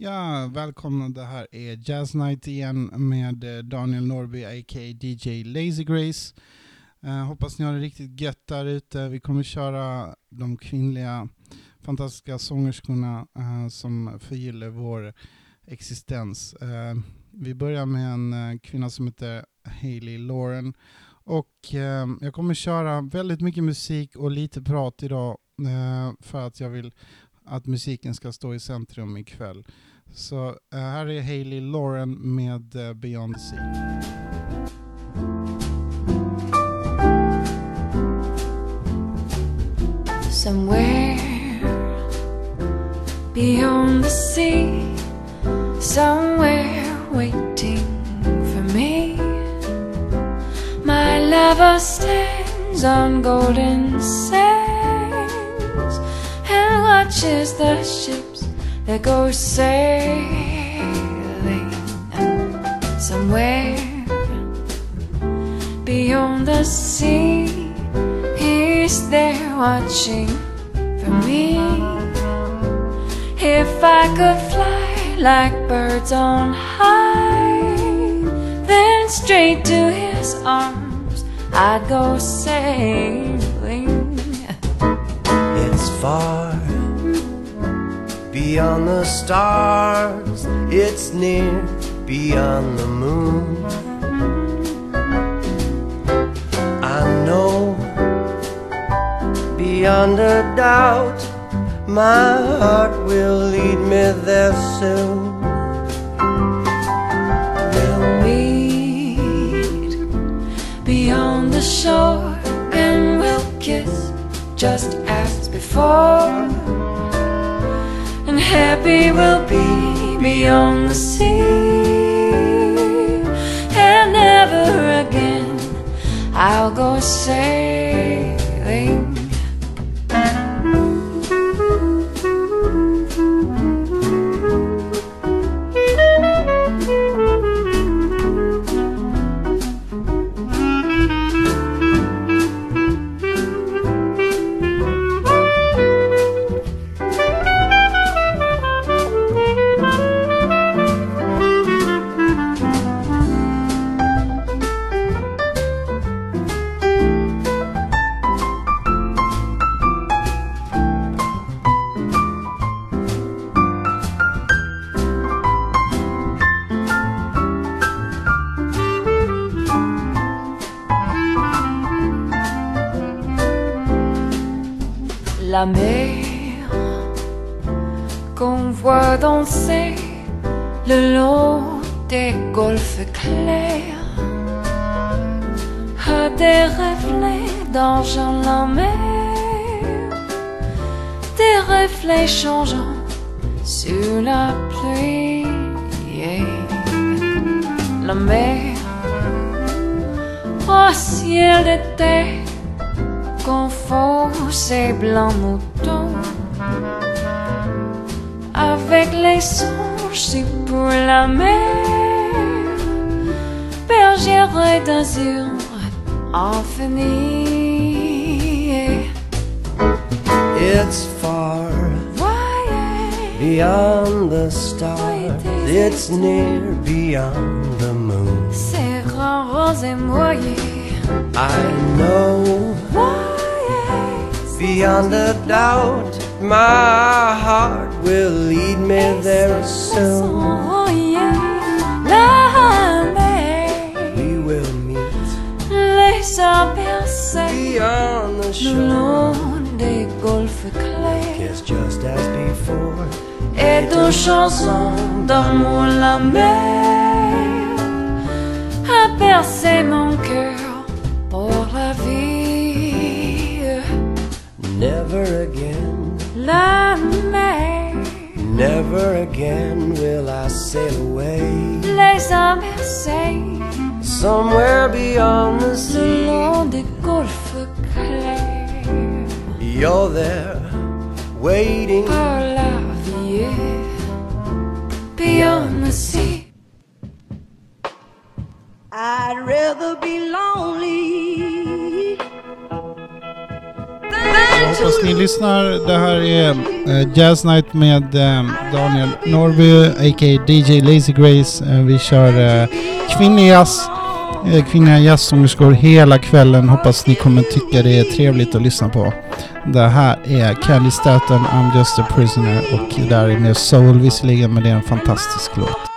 Ja, välkomna. Det här är Jazz Night igen med eh, Daniel Norby, a.k.a. DJ Lazy Grace. Eh, hoppas ni har det riktigt gött där ute. Vi kommer köra de kvinnliga fantastiska sångerskorna eh, som förgyller vår existens. Eh, vi börjar med en eh, kvinna som heter Hailey Lauren. Och eh, jag kommer köra väldigt mycket musik och lite prat idag för att jag vill att musiken ska stå i centrum ikväll. Så eh, här är Hailey Loren med eh, Beyond the Sea. Somewhere beyond the sea, somewhere waiting for me. My lover stands on golden sands and watches the ships that go sailing. Somewhere beyond the sea, he's there watching for me. If I could fly like birds on high, then straight to his arms I'd go sailing. It's far beyond the stars, it's near beyond the moon. I know beyond a doubt my heart will lead me there soon. We'll meet beyond the shore and we'll kiss just as before. Happy we'll be beyond the sea. And never again I'll go sailing. La mer qu'on voit danser le long des golfes clairs. A des reflets d'argent la mer, des reflets changeants sur la pluie. La mer au ciel d'été confond ces blancs moutons avec les songes pour la mer bergère d'azur infinie It's far voyez beyond the stars, it's near beyond the moon. ces grands roses émoyés I know voyez beyond a doubt my heart will lead me there soon. La mer We will meet les aperçus beyond the le shore. long des It's just as before. et de chansons d'amour la mer a percé mon cœur love me. Never again will I sail away Les hommes say somewhere beyond the le sea. long des golfes You're there waiting. par la vie beyond the sea. I'd rather be lonely Hoppas ni lyssnar. Det här är eh, Jazz Night med eh, Daniel Norby, a.k.a. DJ Lazy Grace. Eh, vi kör kvinnlig jazz, kvinnliga jazzsångerskor hela kvällen. Hoppas ni kommer tycka det är trevligt att lyssna på. Det här är Candy Staten, I'm just a prisoner och där är mer soul visserligen men det är en fantastisk låt.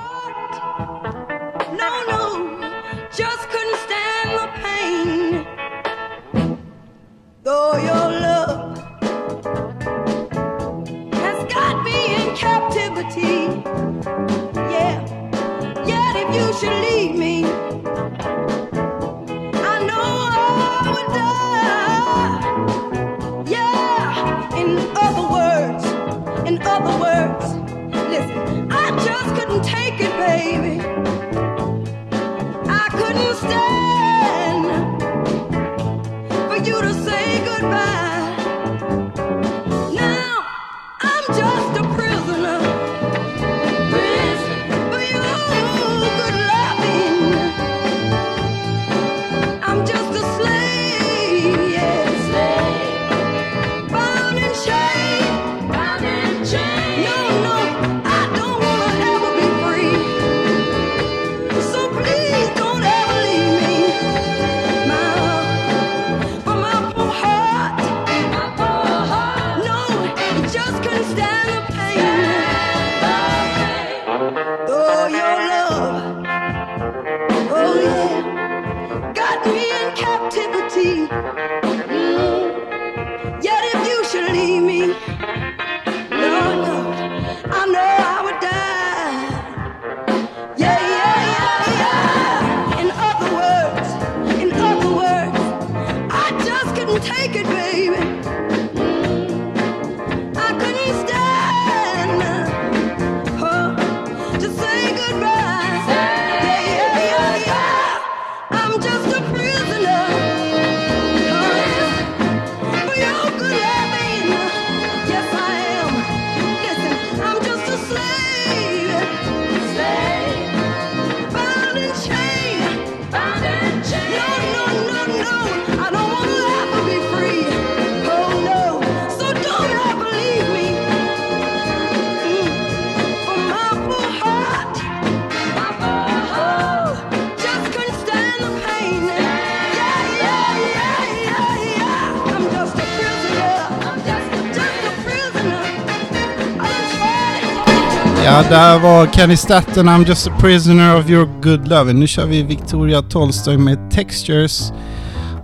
Ja, där var Kenny Statten, I'm just a prisoner of your good love. Nu kör vi Victoria Tolstoy med Textures.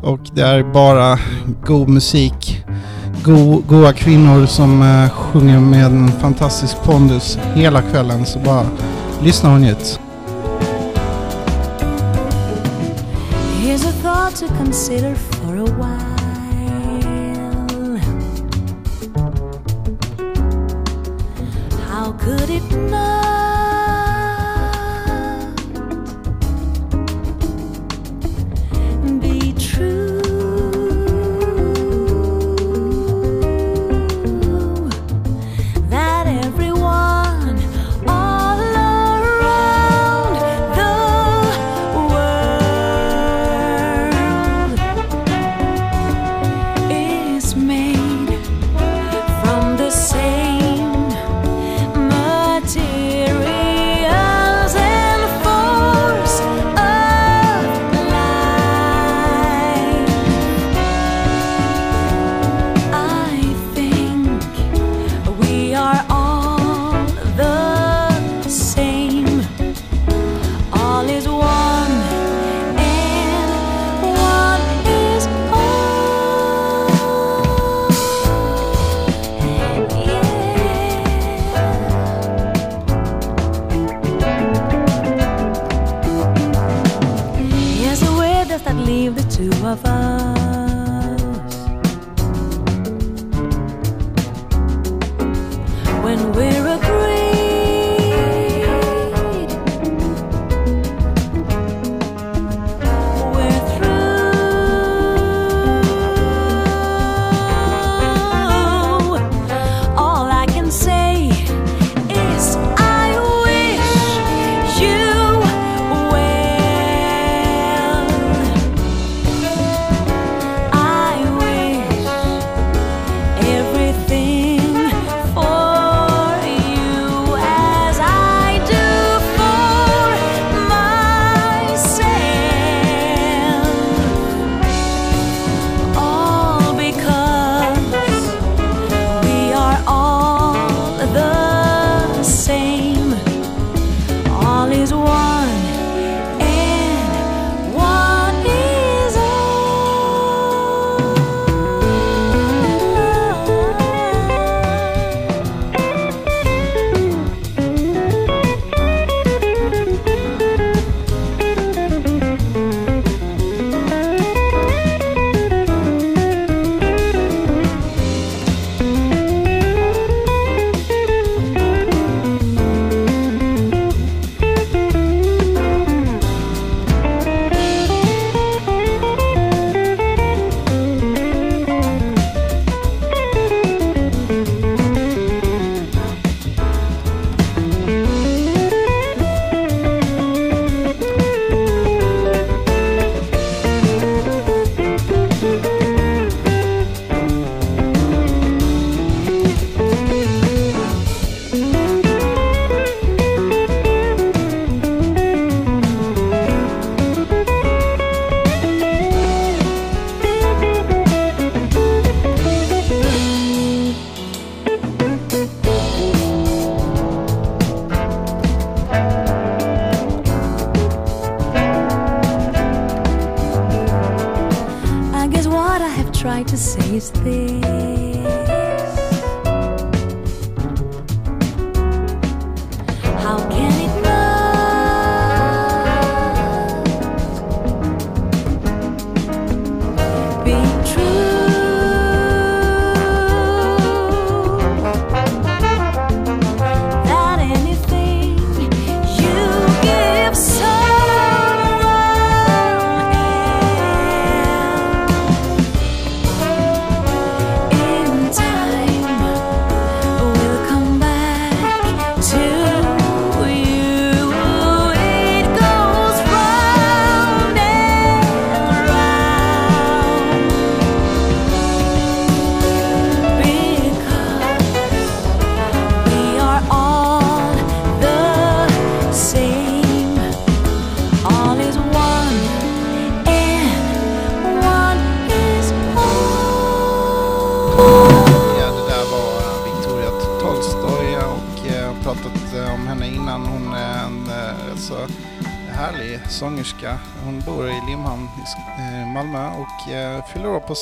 Och det är bara god musik. Go, goa kvinnor som uh, sjunger med en fantastisk pondus hela kvällen. Så bara lyssna och njut. Here's a thought to consider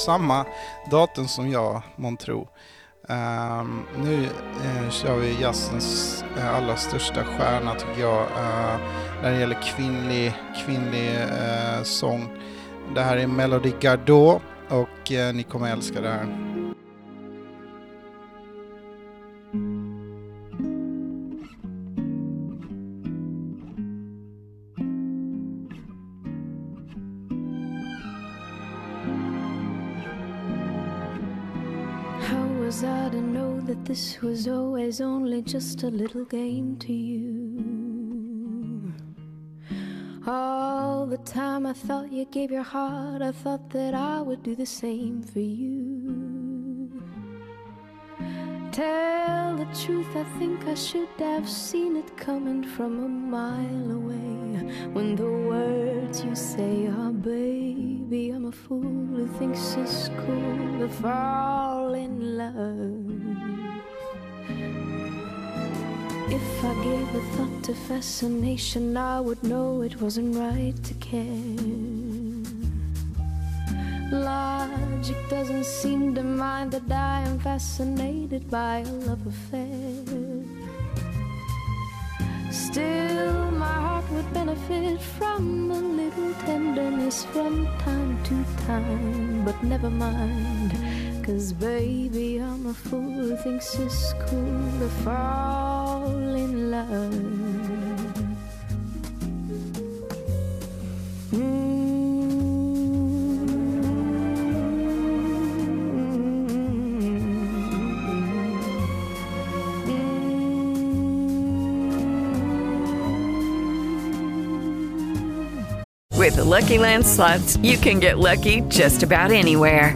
samma datum som jag, månntro. Um, ehm, nu uh, kör vi jazzens uh, allra största stjärna tycker jag uh, när det gäller kvinnlig, kvinnlig uh, sång. Det här är Melody Gardot och ni kommer älska det här. Just a little game to you? All the time I thought you gave your heart, I thought that I would do the same for you. Tell the truth, I think I should have seen it coming from a mile away. When the words you say are, baby, I'm a fool who thinks it's cool to fall in love. If I gave a thought to fascination, I would know it wasn't right to care. Logic doesn't seem to mind that I am fascinated by a love affair. Still, my heart would benefit from a little tenderness from time to time. But never mind, Cause baby, I'm a fool who thinks it's cool to fall in love. Mm. Mm. With the Lucky Land slots, you can get lucky just about anywhere.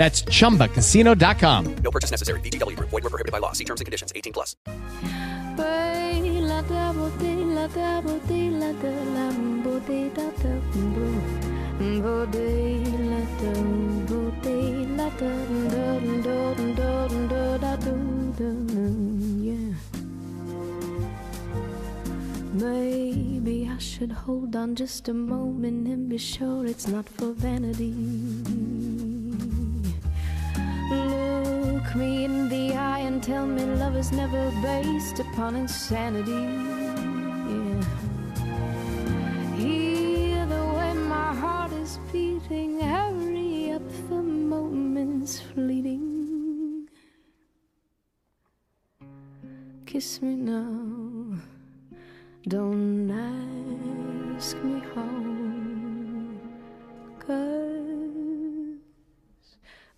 That's chumbacasino.com. No purchase necessary. VGW Group. Void were prohibited by law. See terms and conditions. 18 plus. Maybe I should hold on just a moment and be sure it's not for vanity. Look me in the eye and tell me love is never based upon insanity. Yeah. Hear the way my heart is beating, hurry up, the moment's fleeting. Kiss me now, don't ask me how. Cause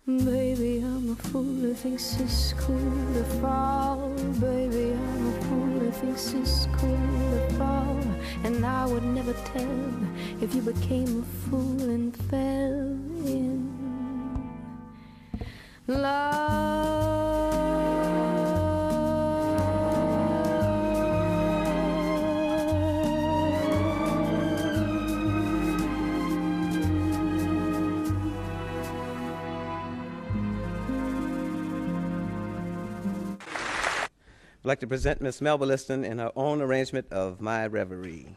Baby, I'm a fool who thinks it's cool to fall. Baby, I'm a fool who thinks it's cool to fall. And I would never tell if you became a fool and fell in I'd like to present Miss Melba Liston in her own arrangement of My Reverie.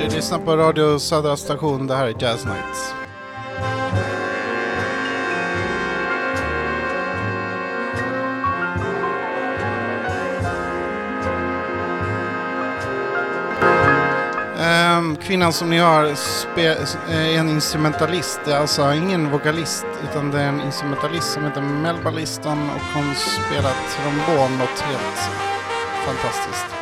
Du lyssnar på Radio Södra Station. Det här är Jazz Nights. Ehm, kvinnan som ni har eh, är en instrumentalist. Det är alltså ingen vokalist utan det är en instrumentalist som heter Melba Liston och hon spelar trombon något helt fantastiskt.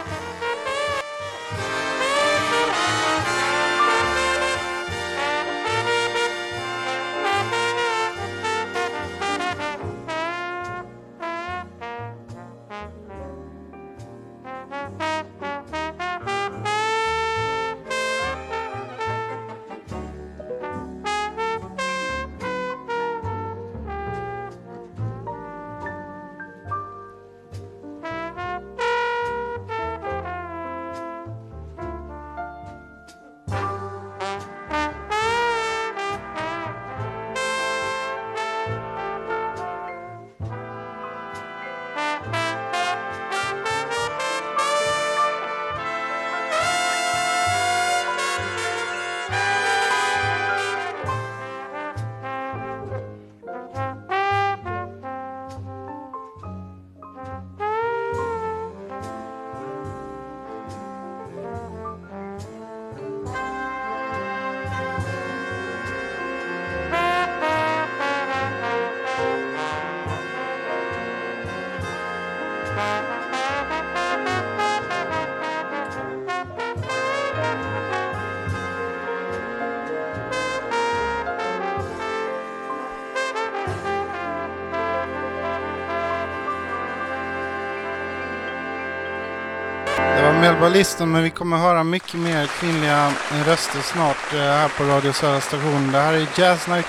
Var listan, men vi kommer höra mycket mer kvinnliga röster snart eh, här på Radio Södra station. Det här är Jazz Night.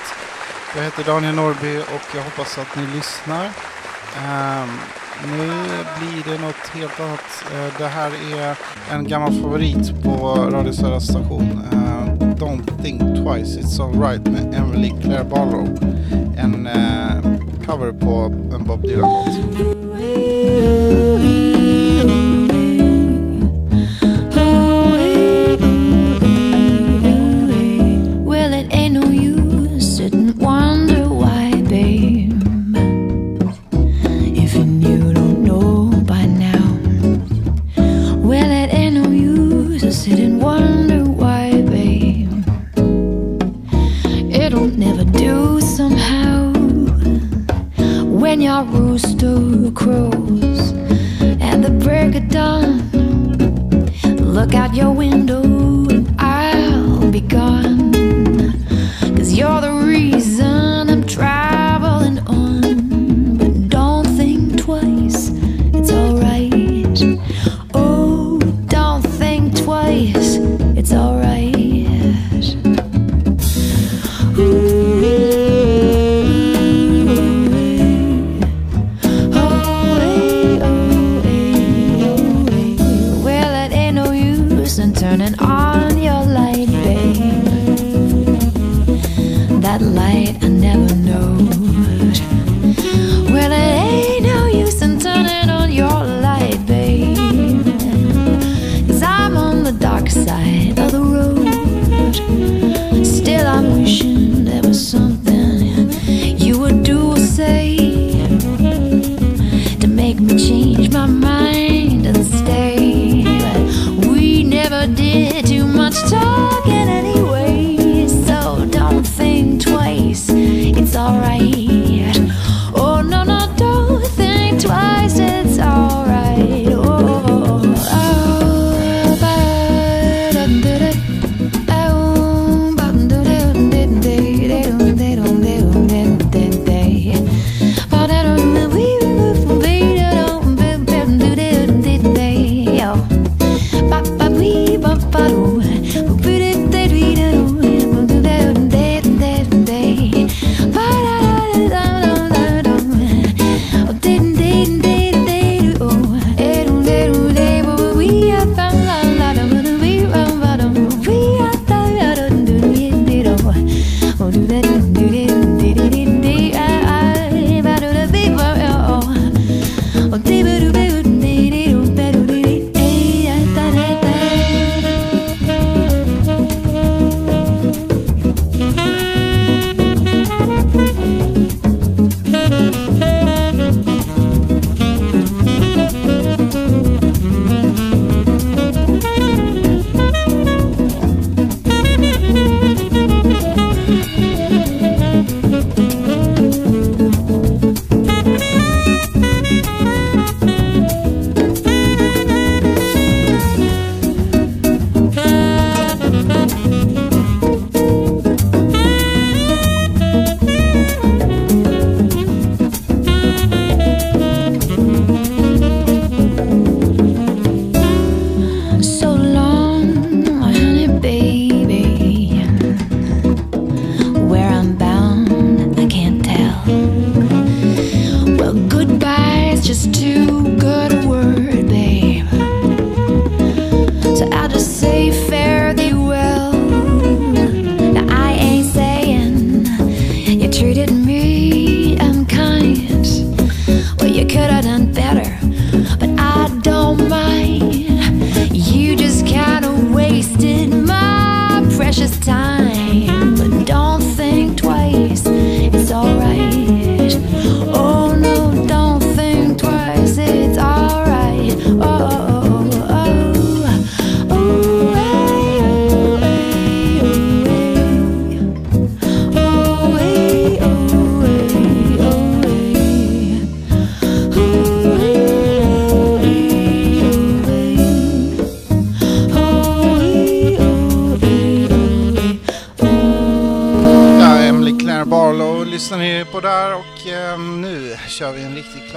Jag heter Daniel Norby och jag hoppas att ni lyssnar. Um, nu blir det något helt annat. Uh, det här är en gammal favorit på Radio Södra station. Uh, Don't think twice, it's alright med Emily Claire Barlow. En uh, cover på en Bob Dylan-låt.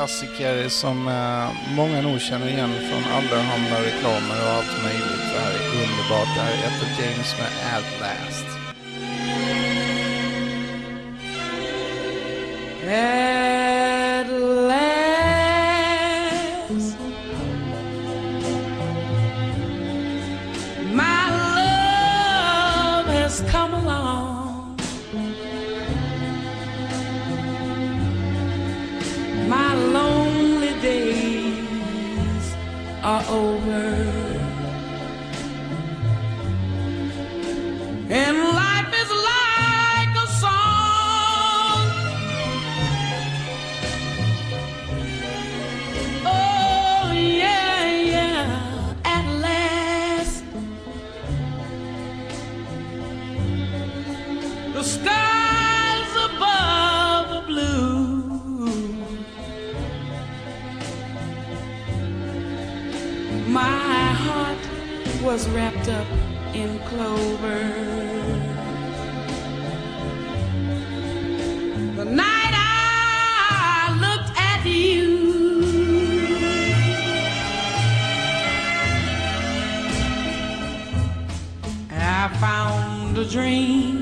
Klassiker som eh, många nog känner igen från allehanda reklamer och The skies above are blue. My heart was wrapped up in clover. The night I looked at you. I found a dream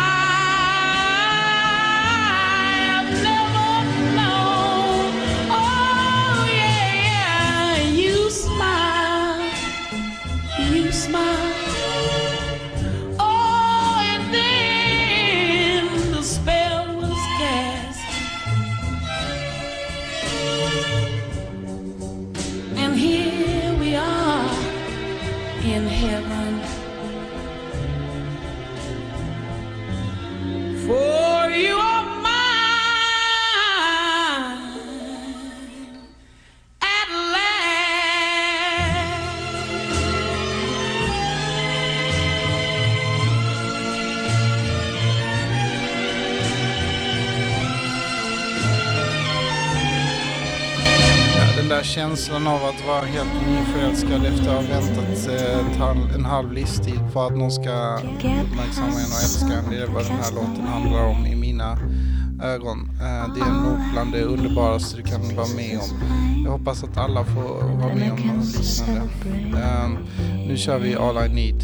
här känslan av att vara helt nyförälskad efter att ha väntat eh, ett halv, en halv livstid på att någon ska uppmärksamma en och älska en. Det är vad den här låten handlar om i mina ögon. Eh, det är nog bland det underbaraste du kan vara med om. Jag hoppas att alla får vara med om något liknande. Eh, nu kör vi All I Need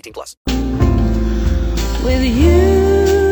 18 plus. with you.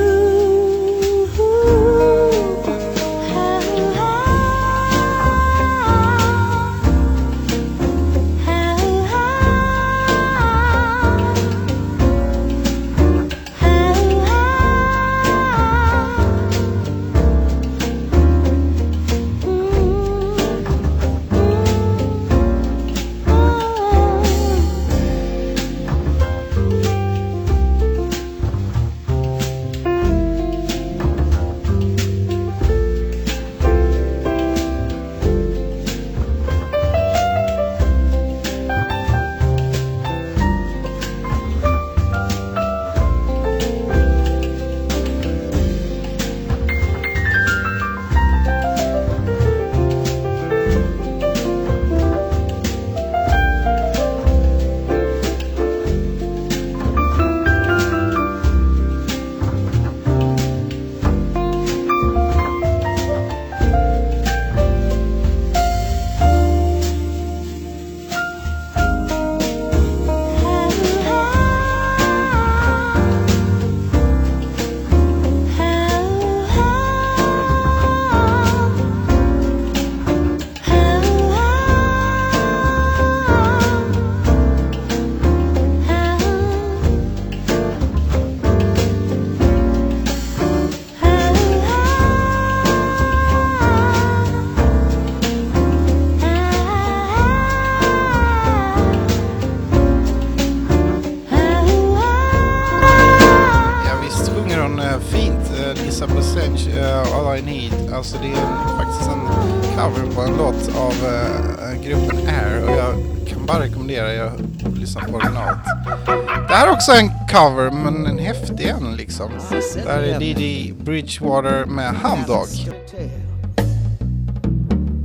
Också en cover men en häftig en liksom. Det här är Dee Dee Bridgewater med Hound Dog.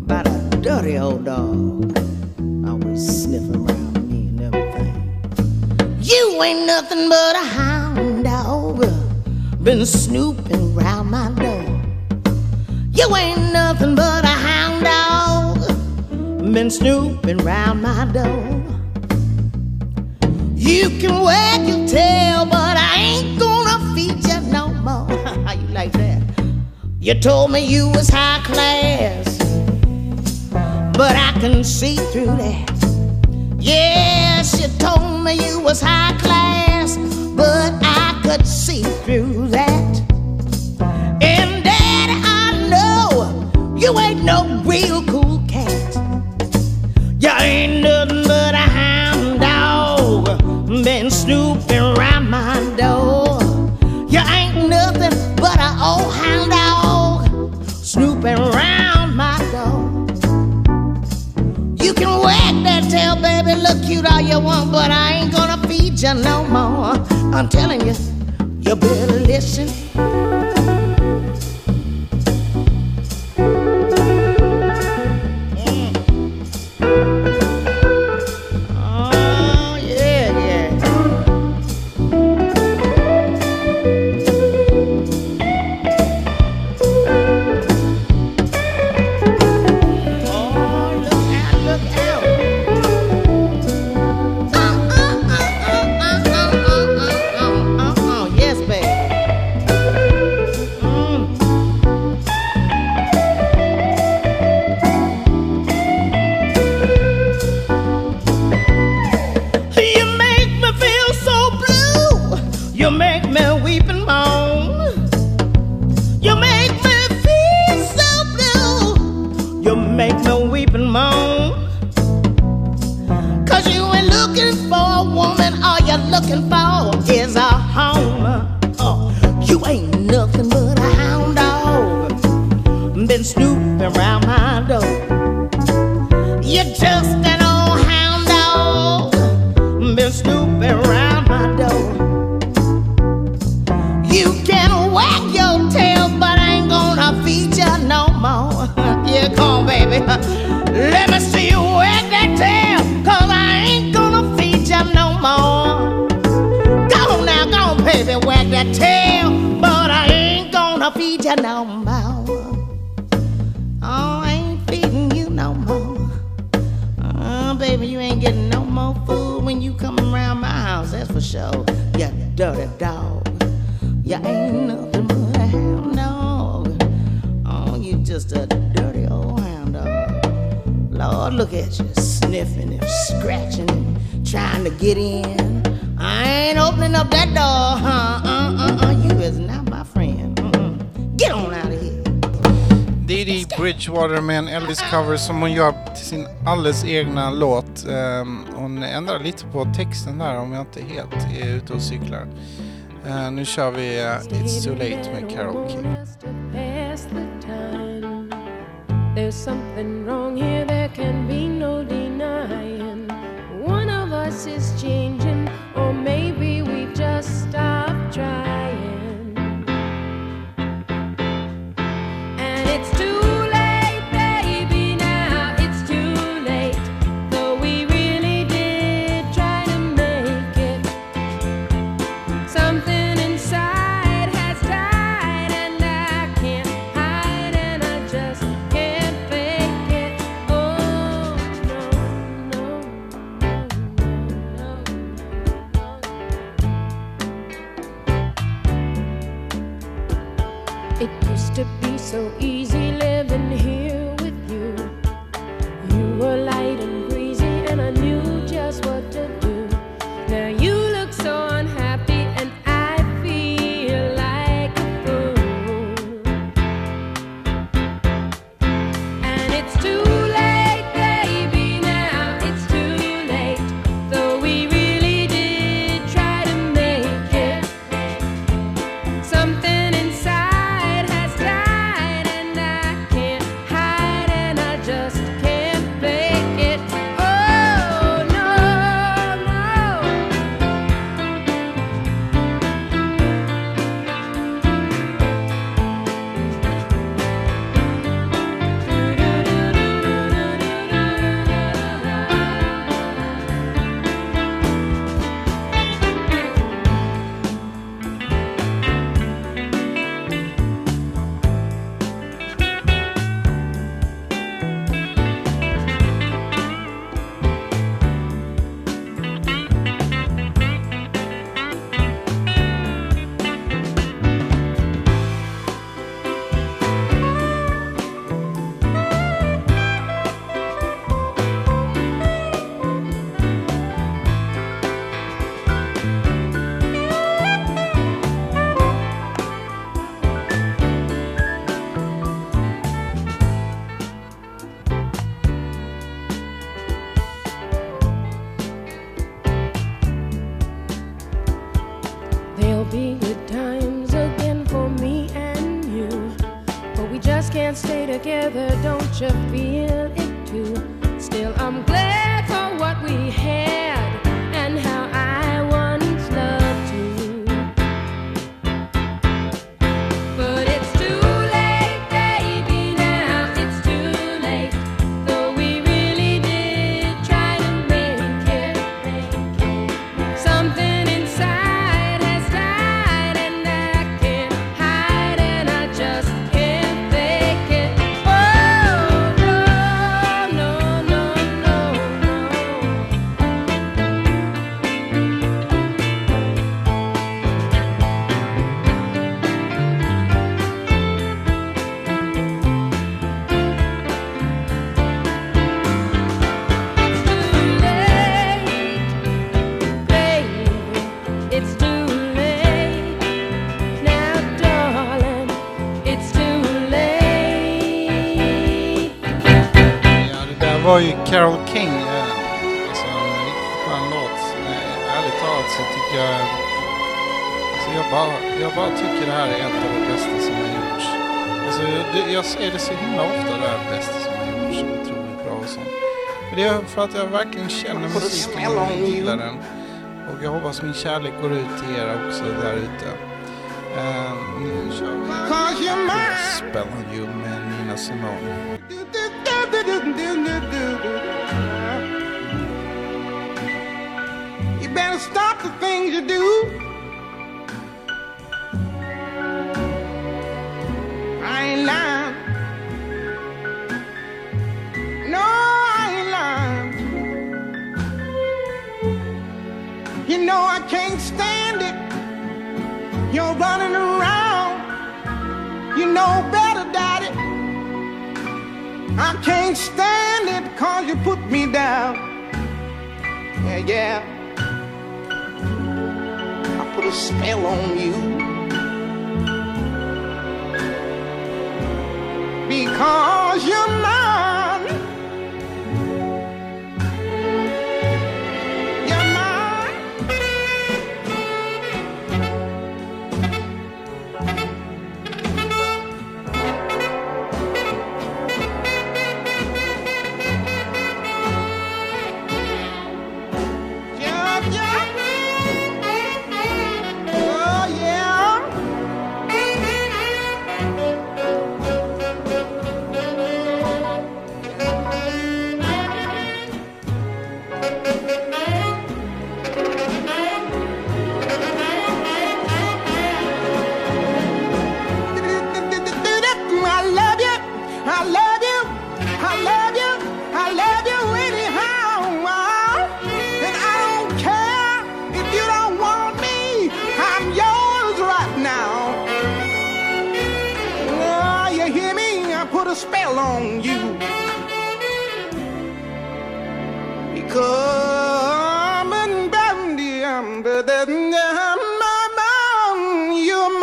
about a dirty old dog. Always sniffing around. You ain't nothing but a hound dog. Been snooping round my door. You ain't nothing but a hound dog. Been snooping round my door. You can wag your tail, but I ain't gonna feed you no more. How you like that? You told me you was high class but I can see through that. Yes, you told me you was high class, but I could see through that. And Daddy, I know you ain't no real can wag that tail, baby, look cute all you want, but I ain't gonna feed you no more. I'm telling you, you better listen. cover som hon gör till sin alldeles egna låt. Ehm, hon ändrar lite på texten där om jag inte helt är ute och cyklar. Ehm, nu kör vi eh, It's Too Late med Carole King. should be att jag verkligen känner musiken och gillar den. Och jag hoppas min kärlek går ut till er också där ute. Uh, nu kör vi Cause you're mine. Spell on you med Nina Simone. On you. Because I'm in Bandy, I'm the you're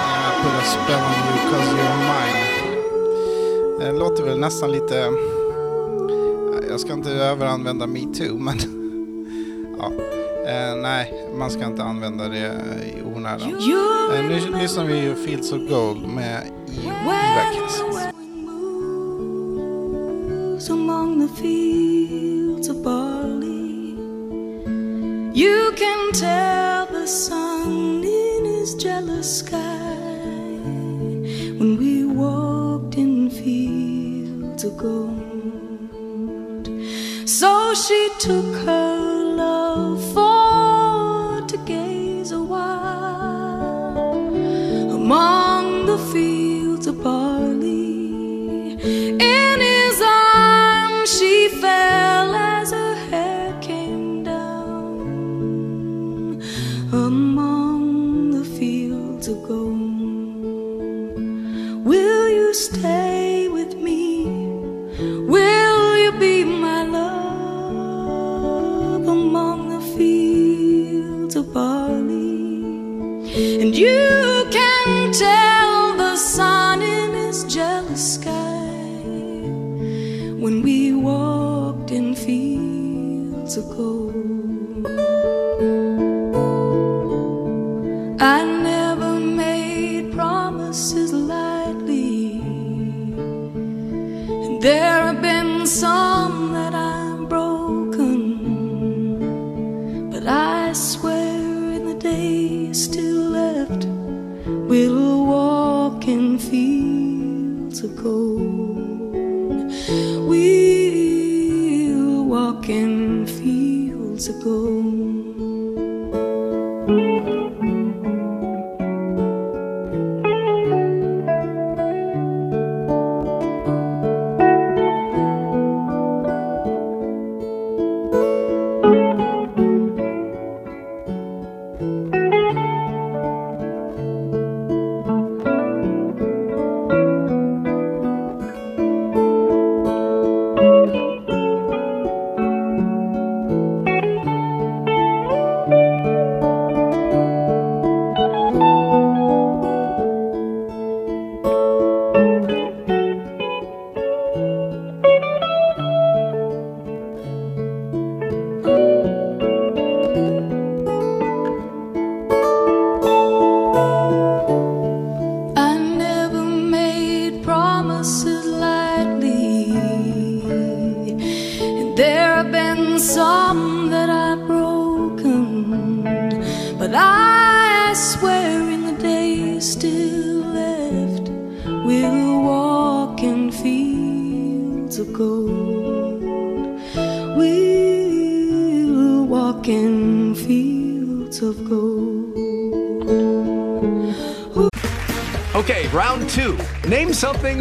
I put ah, a spell on you cause you're mine. Det låter väl nästan lite... Jag ska inte överanvända metoo, men... ja. Eh, nej, man ska inte använda det i onödan. Eh, nu lyssnar vi ju Fields of Gold med Eva Kiss. among the fields of barley. You can tell the sun in his jealous sky when we walked in fields of gold. So she took her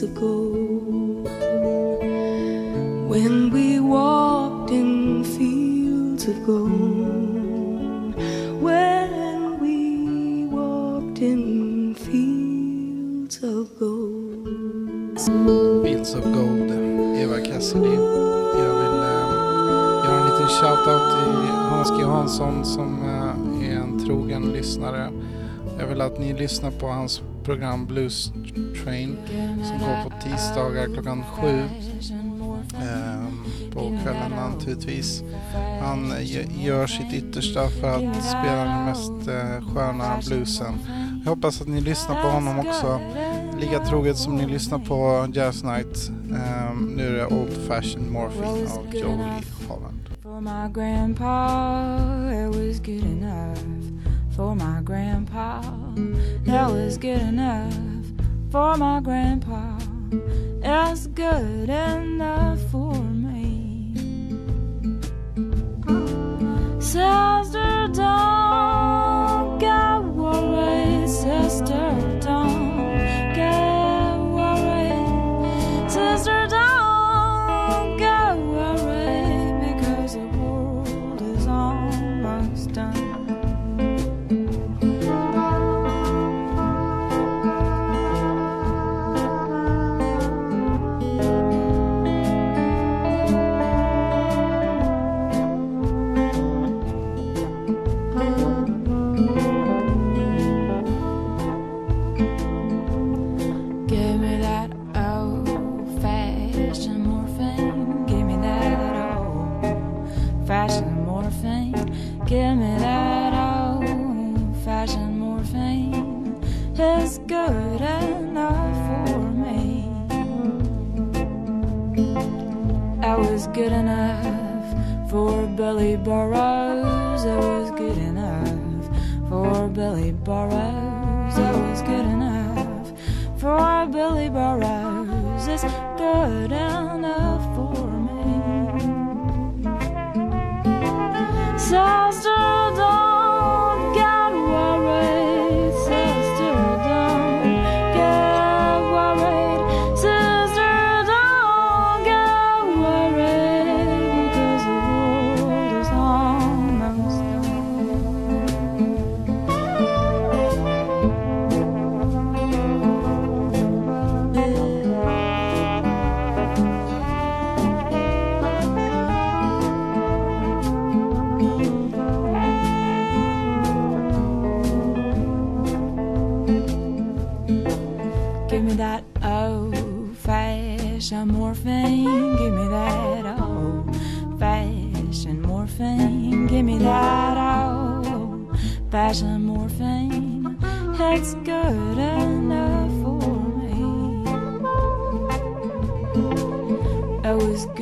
fields ago. When we walked in fields of gold. When we walked in fields of gold. Fields of Gold, Eva Cassidy. Jag vill eh, göra en liten shoutout till Hans G Hansson som eh, är en trogen lyssnare. Jag vill att ni lyssnar på hans program Blues Train som går på tisdagar klockan sju. Ehm, på kvällen naturligtvis. Han gör sitt yttersta för att spela den mest eh, sköna bluesen. Jag hoppas att ni lyssnar på honom också. Lika troget som ni lyssnar på Jazz Night. Ehm, nu är det Old Fashioned Morphine av Jolie Holland. For my grandpa, that was good enough. For my grandpa, it's good enough for me. Sister, don't get worried. Sister, good enough for Billy Burroughs. It was good enough for Billy Burroughs. It was good enough for Billy Burroughs. It's good enough for me. Sister,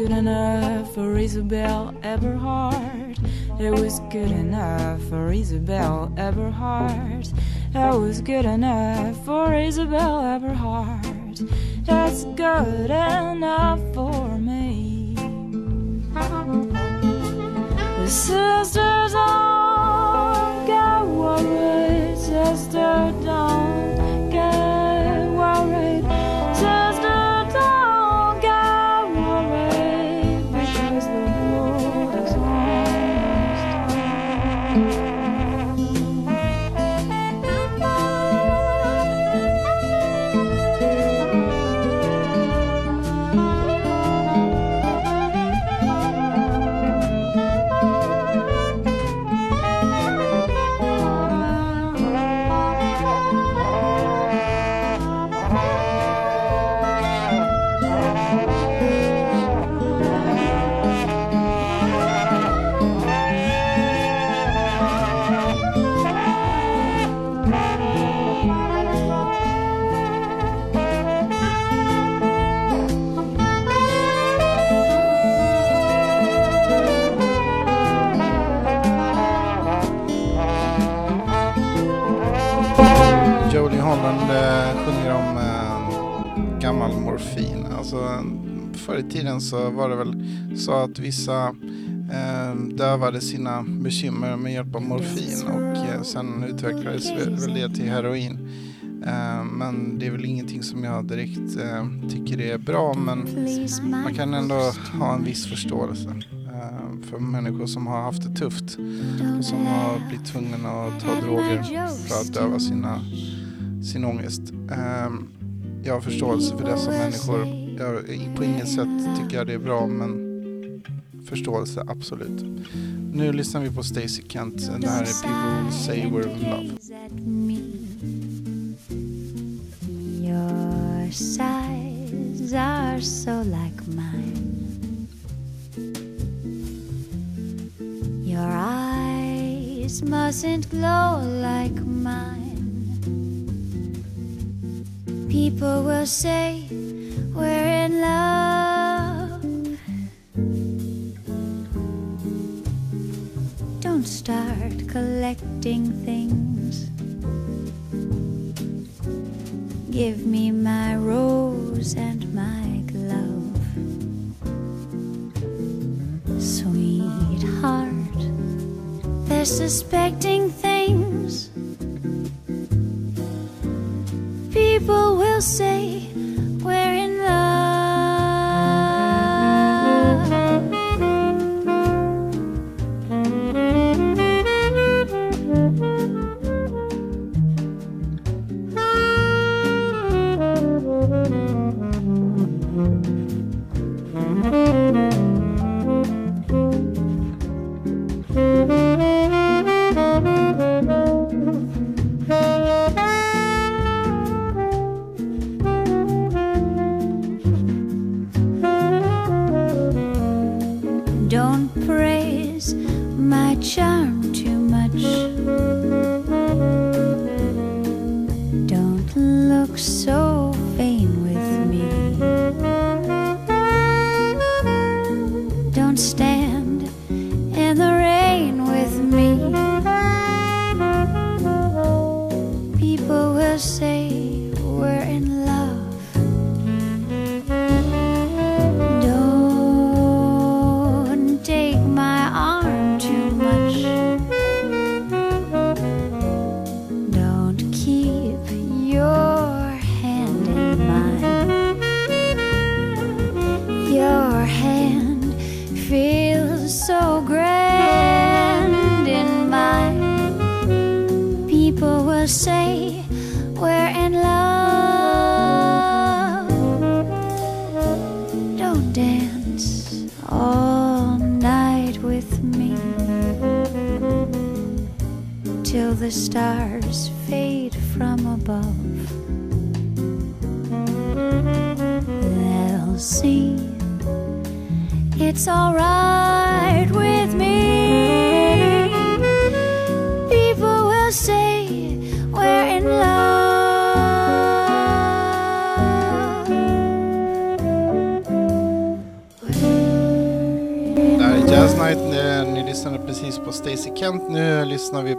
good enough for Isabelle Eberhardt. It was good enough for Isabelle Eberhardt. It was good enough for Isabelle Eberhardt. That's good enough for me. The sisters don't förr i tiden så var det väl så att vissa eh, dövade sina bekymmer med hjälp av morfin och eh, sen utvecklades väl det till heroin. Eh, men det är väl ingenting som jag direkt eh, tycker är bra men man kan ändå ha en viss förståelse eh, för människor som har haft det tufft och som har blivit tvungna att ta droger för att döva sina, sin ångest. Ehm, jag har förståelse för dessa människor. Jag, på inget sätt tycker jag det är bra men förståelse absolut. Nu lyssnar vi på Stacey Kent. Det här är People Say We're in Love. Your sighs are so like mine. Your eyes mustn't glow like mine. People will say we're in love. Don't start collecting things. Give me my rose and my glove. Sweetheart, they're suspecting things. People will say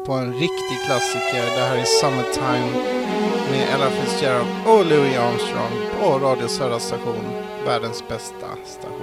på en riktig klassiker. Det här är Summertime med Ella Fitzgerald och Louis Armstrong på Radio Södra Station, världens bästa station.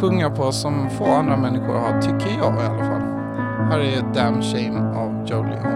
Sjunga på som få andra människor har, tycker jag i alla fall. Här är Damn Shame av Jolie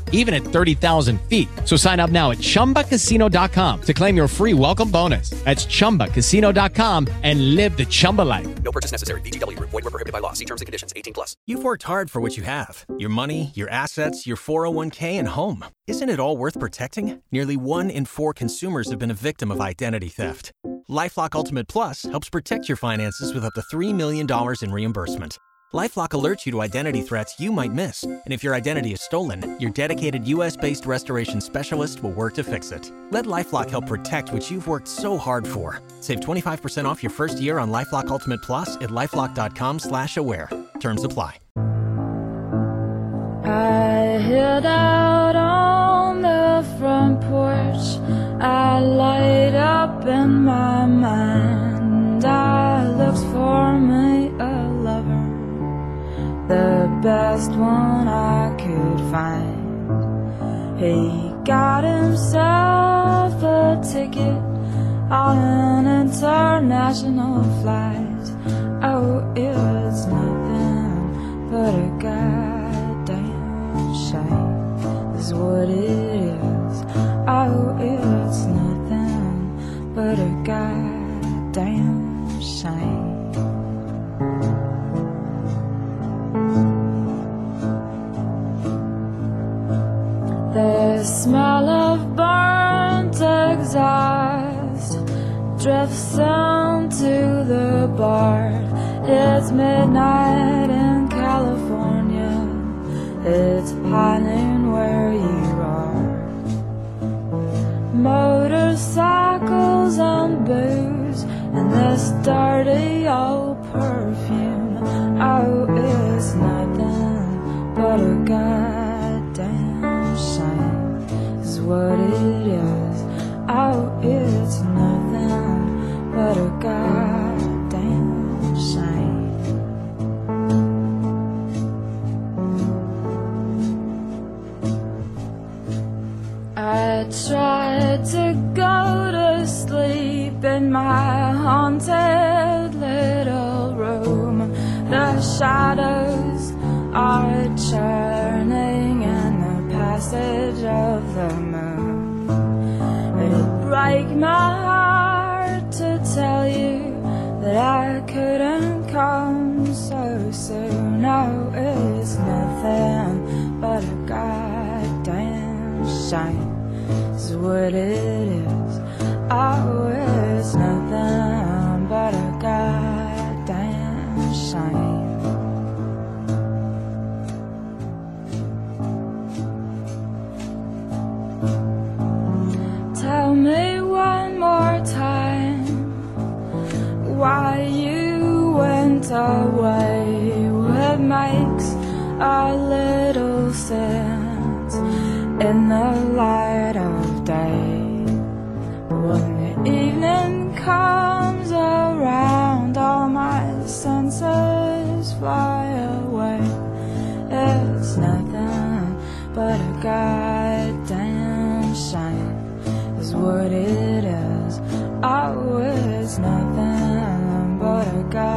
even at 30,000 feet. So sign up now at ChumbaCasino.com to claim your free welcome bonus. That's ChumbaCasino.com and live the Chumba life. No purchase necessary. VGW Group. Void were prohibited by law. See terms and conditions. 18 plus. You've worked hard for what you have your money, your assets, your 401k, and home. Isn't it all worth protecting? Nearly one in four consumers have been a victim of identity theft. LifeLock Ultimate Plus helps protect your finances with up to $3 million in reimbursement. LifeLock alerts you to identity threats you might miss, and if your identity is stolen, your dedicated U.S.-based restoration specialist will work to fix it. Let LifeLock help protect what you've worked so hard for. Save 25% off your first year on LifeLock Ultimate Plus at lifeLock.com/slash-aware. Terms apply. I hid out on the front porch. I light up in my mind. I looked for me the best one I could find. He got himself a ticket on an international flight. Oh, it was nothing but a goddamn shame, is what it is. Oh, it's nothing but a goddamn shame. The smell of burnt exhaust drifts into the bar. It's midnight in California. It's piling where you are. Motorcycles and booze and this dirty old perfume. Oh, it's nothing but a. Is what it is. Oh, it's nothing but a goddamn shame. I tried to go to sleep in my haunted little room. The shadows are churning passage of the moon. It'd break my heart to tell you that I couldn't come so soon. No, it's nothing but a goddamn shame. Is what it is. Oh, it's nothing but a goddamn shame. Away. What makes a little sense in the light of day. When the evening comes around, all my senses fly away. It's nothing but a goddamn shame, is what it is. Oh, it's nothing but a goddamn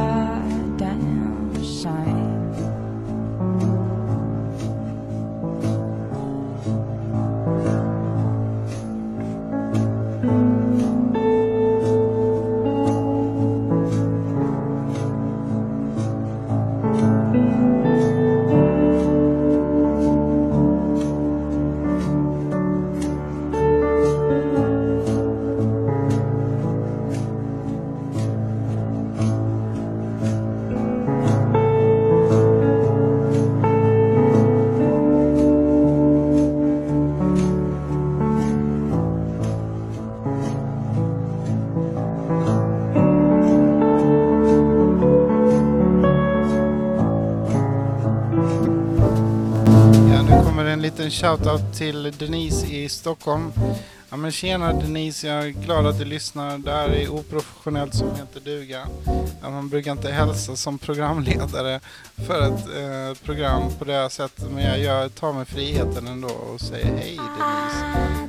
liten shoutout till Denise i Stockholm. Ja men tjena Denise, jag är glad att du lyssnar. Det här är oprofessionellt som heter duga. Ja, man brukar inte hälsa som programledare för ett eh, program på det här sättet. Men jag gör, tar mig friheten ändå och säger hej Denise.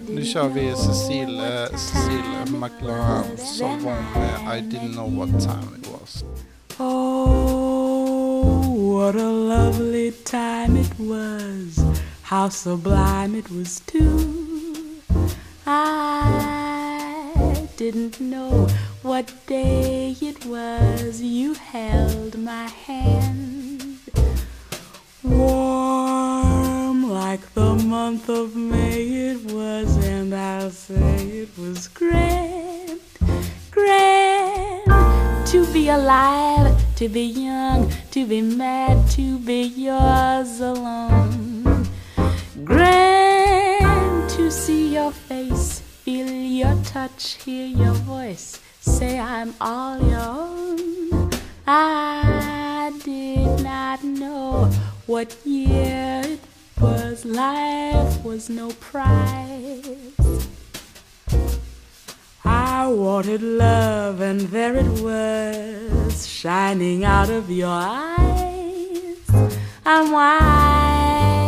Nu kör vi Cecile, eh, Cecile McLaren som var med I didn't know what time it was. Oh, what a lovely time it was. How sublime it was, too. I didn't know what day it was you held my hand. Warm like the month of May it was, and I'll say it was grand, grand to be alive, to be young, to be mad, to be yours alone. Grand to see your face, feel your touch, hear your voice, say I'm all your own. I did not know what year it was, life was no prize. I wanted love, and there it was, shining out of your eyes. I'm wise,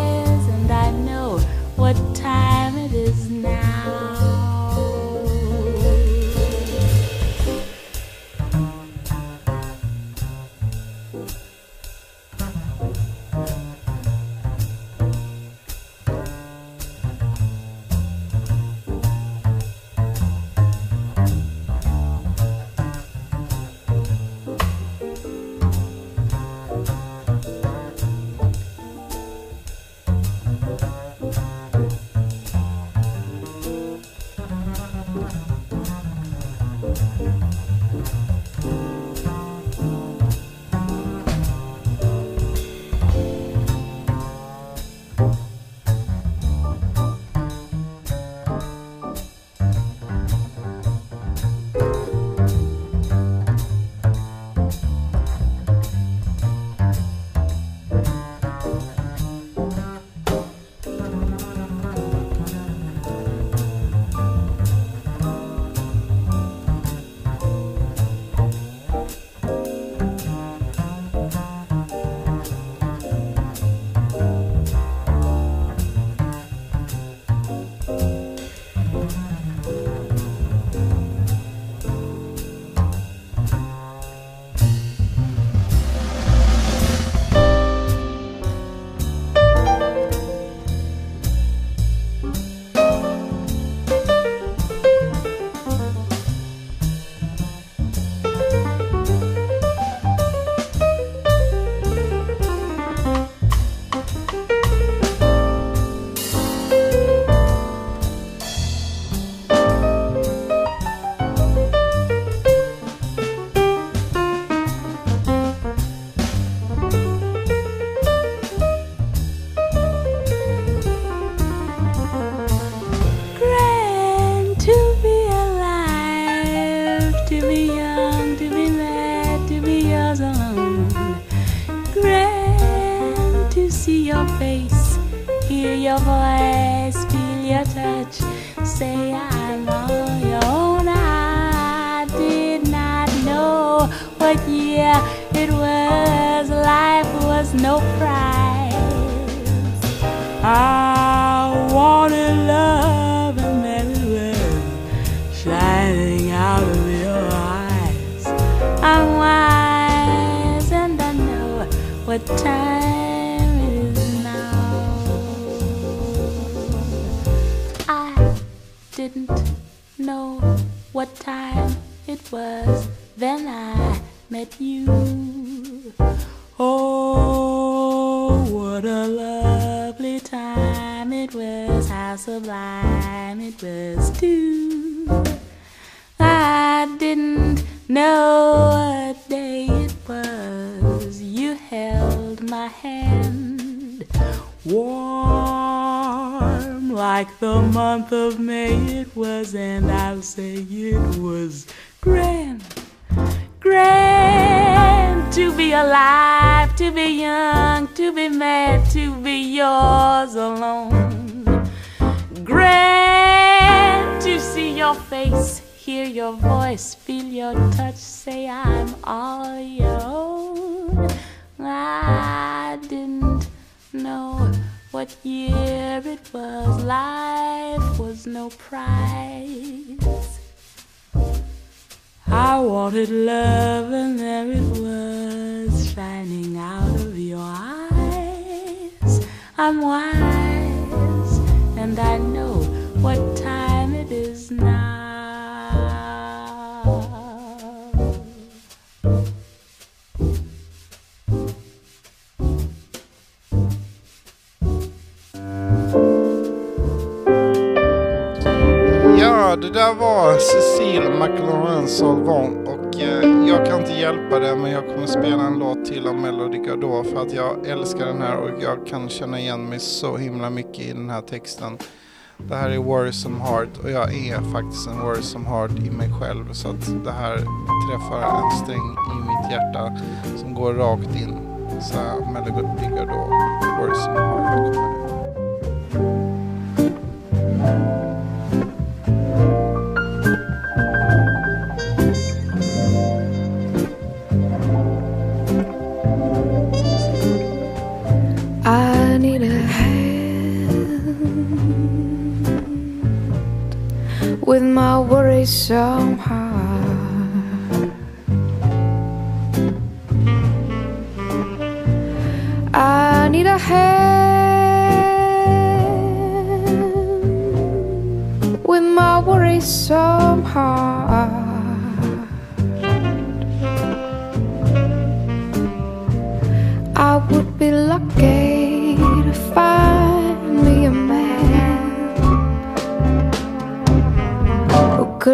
kan känna igen mig så himla mycket i den här texten. Det här är Worrisome Heart och jag är faktiskt en Worrisome Heart i mig själv så att det här träffar en sträng i mitt hjärta som går rakt in. Så här, Melody då Worrisome Heart.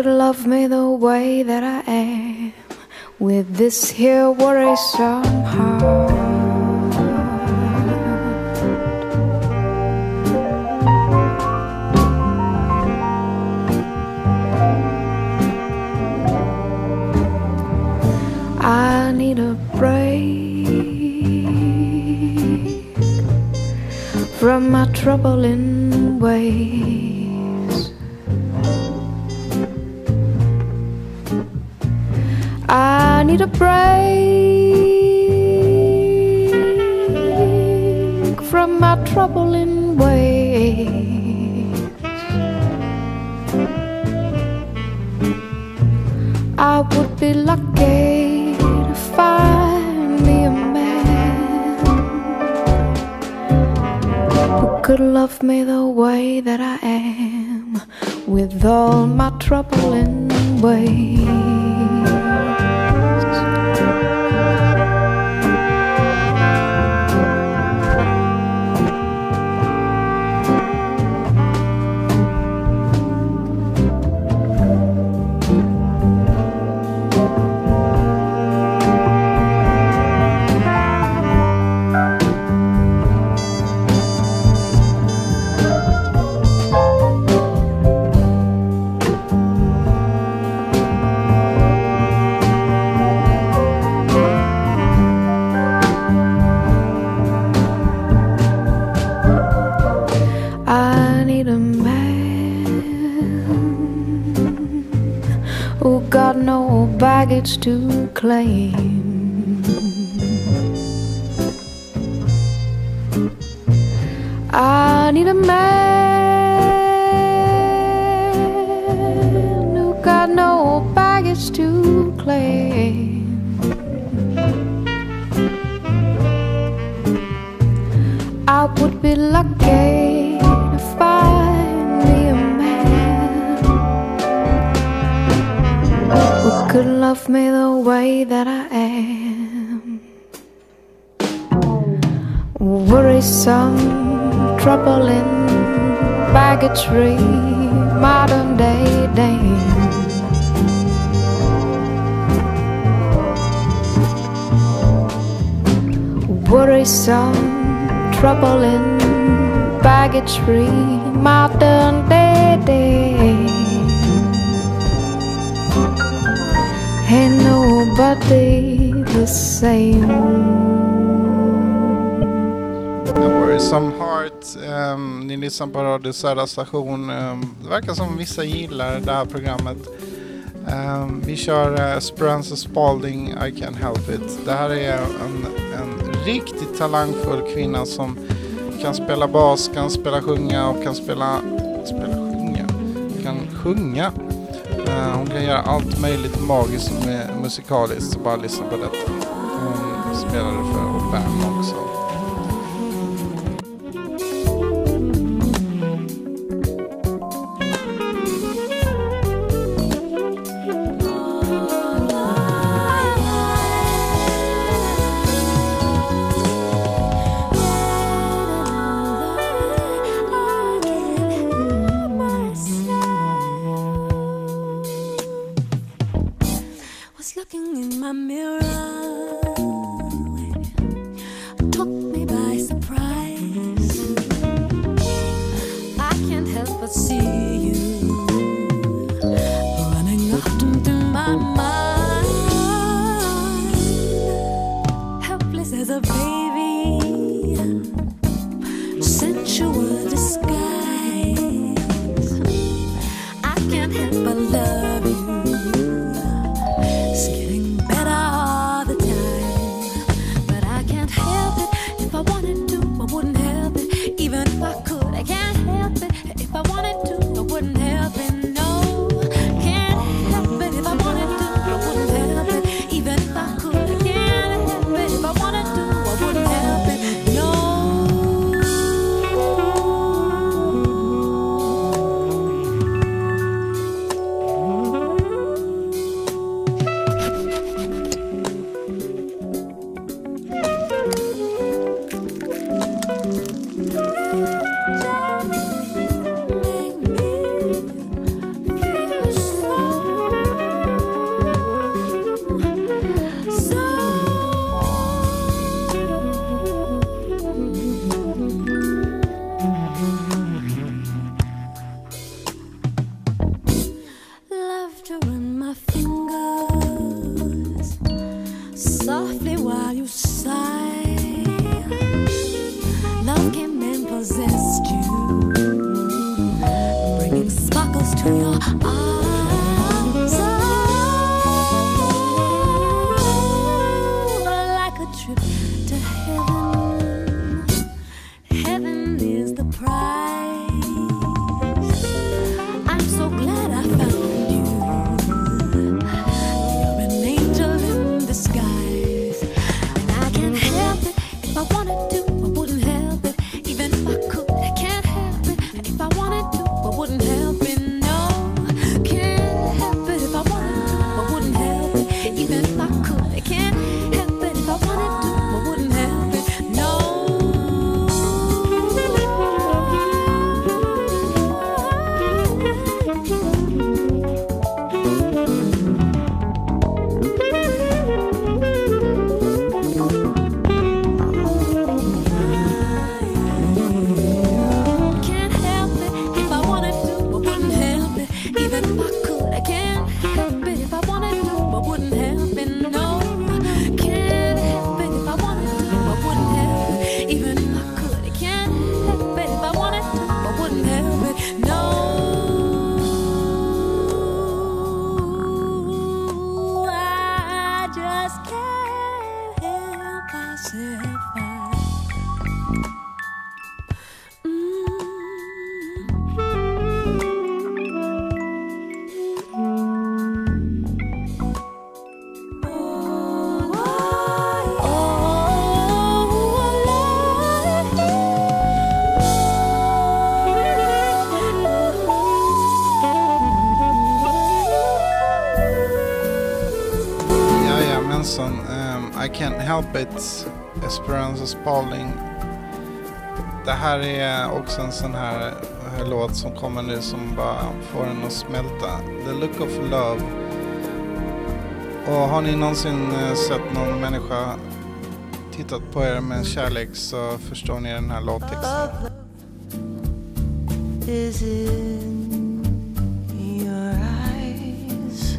Could love me the way that I am with this here worrisome heart. I need a break from my troubling ways. Need a break from my troubling ways. I would be lucky to find me a man who could love me the way that I am with all my troubling ways. Baggage to claim. I need a man who got no baggage to claim. I would be lucky love me the way that I am. Worrisome, troubling, baggage-free, modern day dame. Worrisome, troubling, baggage-free, modern day be the same. Some Heart, um, ni lyssnar på Radio Södra station. Um, det verkar som vissa gillar det här programmet. Um, vi kör uh, Sperance Spalding, I Can't Help It. Det här är en, en riktigt talangfull kvinna som kan spela bas, kan spela sjunga och kan spela... Spela sjunga? Kan sjunga Eh, hon kan göra allt möjligt magiskt som är musikaliskt. Så bara lyssna på detta. Hon spelade för Obama också. Pauling. Det här är också en sån här, låt som kommer nu som bara får en att smälta. The Look of Love. Och har ni någonsin eh, sett någon människa tittat på er med kärlek så förstår ni den här låttexten. Is in your eyes,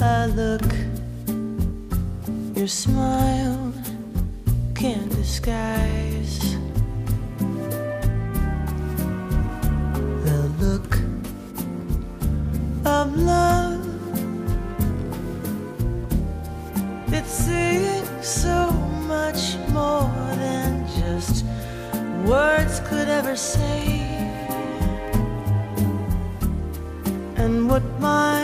I look, your smile. can't disguise the look of love. It's saying so much more than just words could ever say. And what my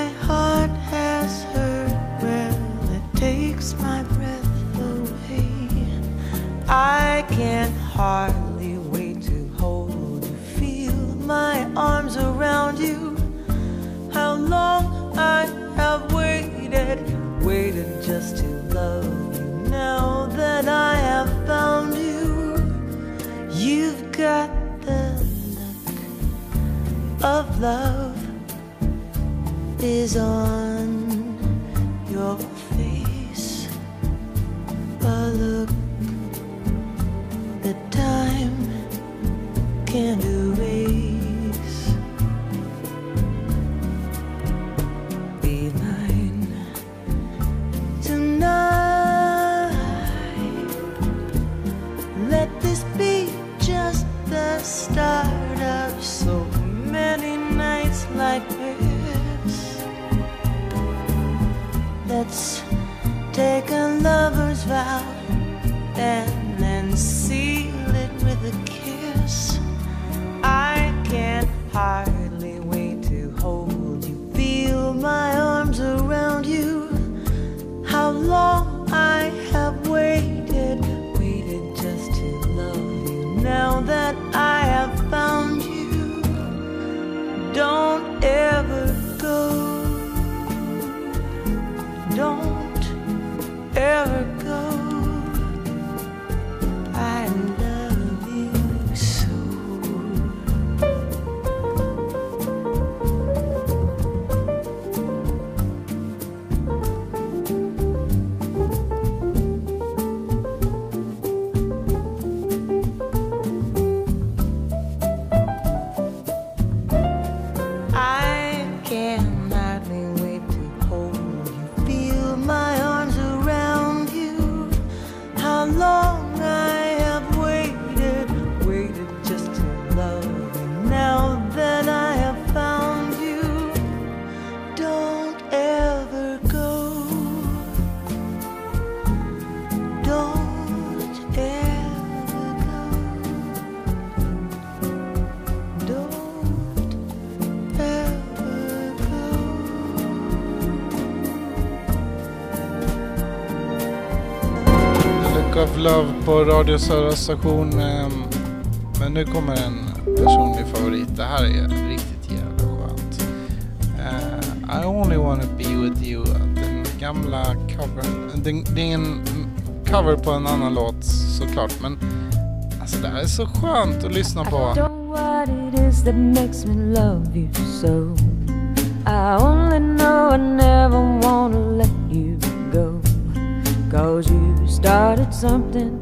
is on. på Radio Södra station. Ehm, men nu kommer en personlig favorit. Det här är riktigt jävla skönt. Eh, I only wanna be with you. Den gamla covern. Det, är en cover på en annan låt såklart. Men alltså det här är så skönt att lyssna på. I don't know what it is that makes me love you so. I only know I never wanna let you go. Cause you started something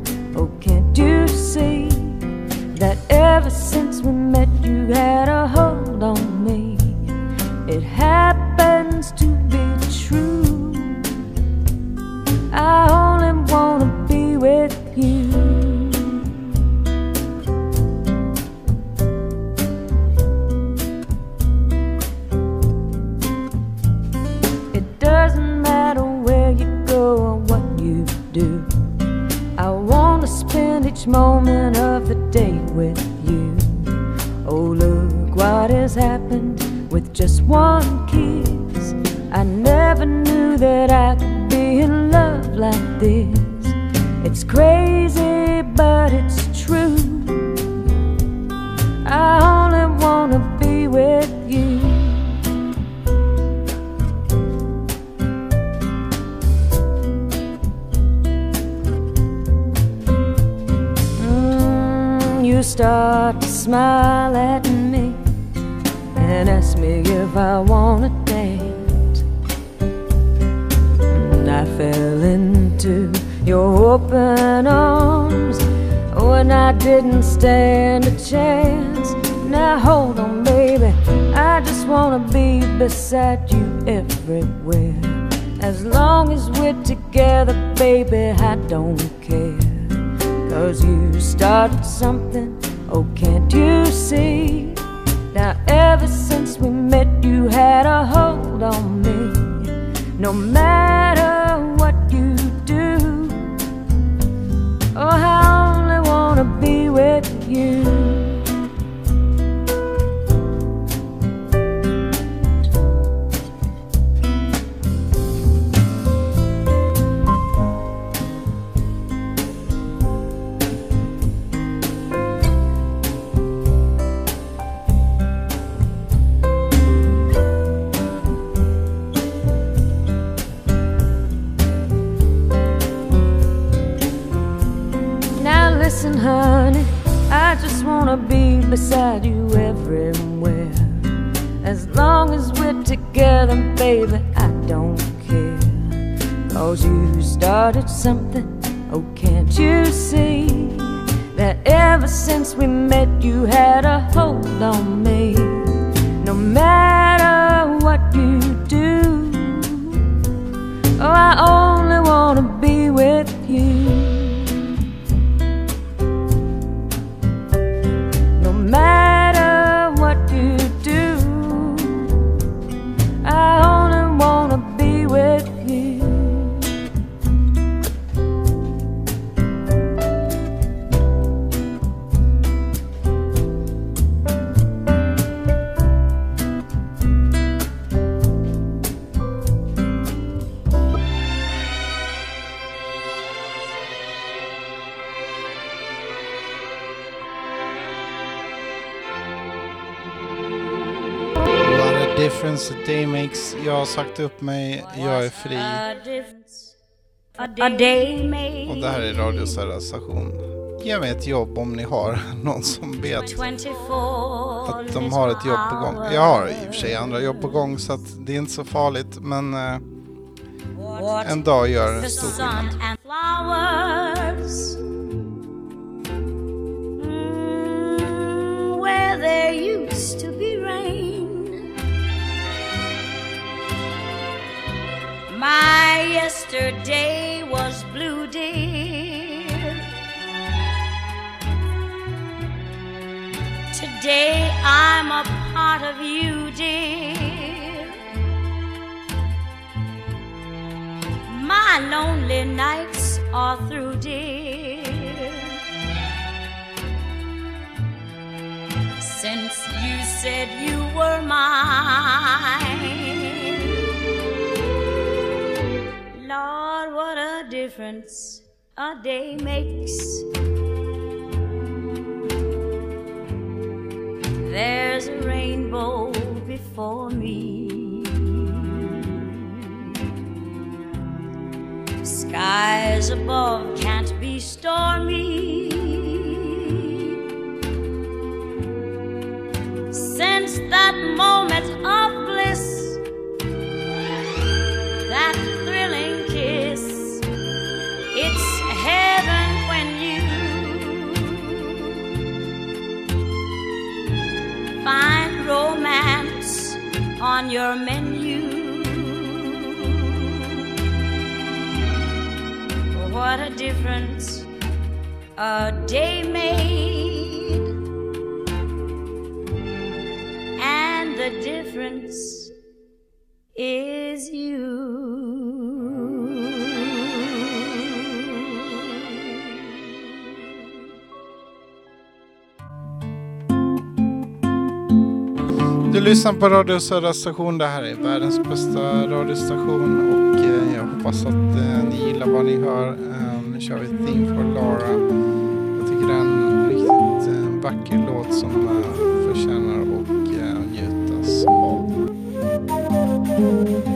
Sagt upp mig, jag är fri. Och det här är Radio Södra station. Ge mig ett jobb om ni har någon som vet att de har ett jobb på gång. Jag har i och för sig andra jobb på gång så det är inte så farligt. Men eh, en dag gör stor skillnad. Since you said you were mine, Lord, what a difference a day makes. There's a rainbow before me. Skies above can't be stormy. That moment of bliss, that thrilling kiss, it's heaven when you find romance on your menu. What a difference a day made, the difference is you. Du lyssnar på Radio Södra station. Det här är världens bästa radiostation och eh, jag hoppas att eh, ni gillar vad ni hör. Eh, nu kör vi Theme for Laura. Jag tycker det är en riktigt eh, vacker låt som eh, förtjänar att Thank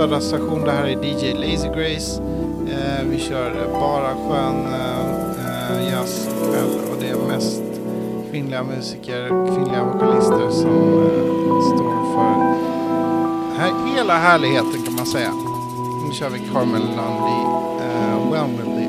Södra station, det här är DJ Lazy Grace. Eh, vi kör bara skön eh, eh jazz ikväll och det är mest kvinnliga musiker, kvinnliga vokalister som eh, står för här, hela härligheten kan man säga. Nu kör vi Carmel Lundy, eh, When Will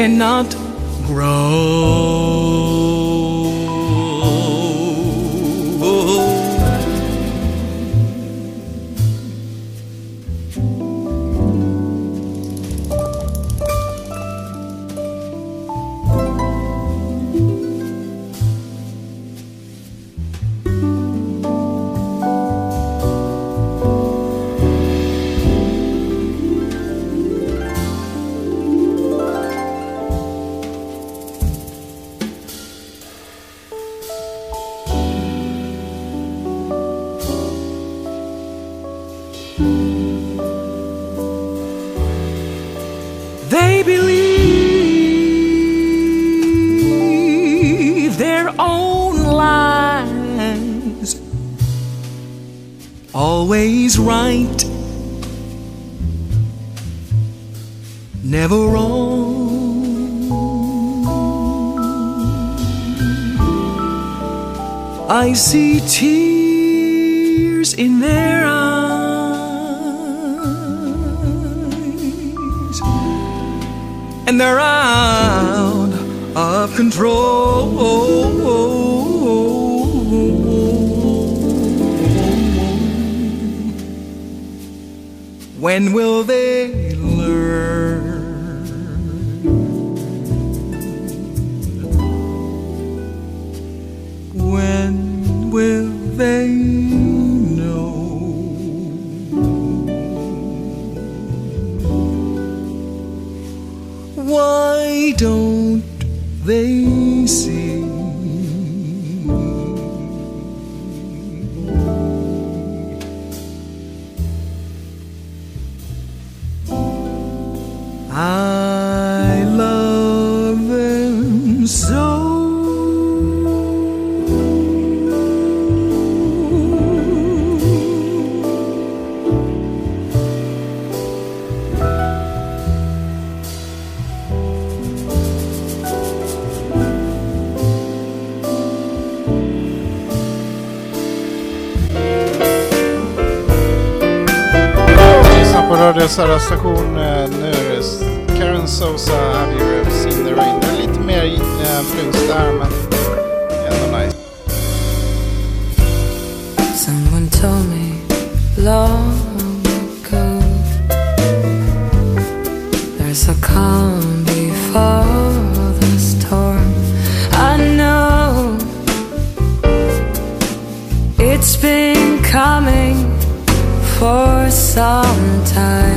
cannot Eh, nu Karen Souza, Have You Ever Seen The Rain. Är lite mer eh, där men ändå nice. Someone told me long ago There's a calm before the storm I know It's been coming for some time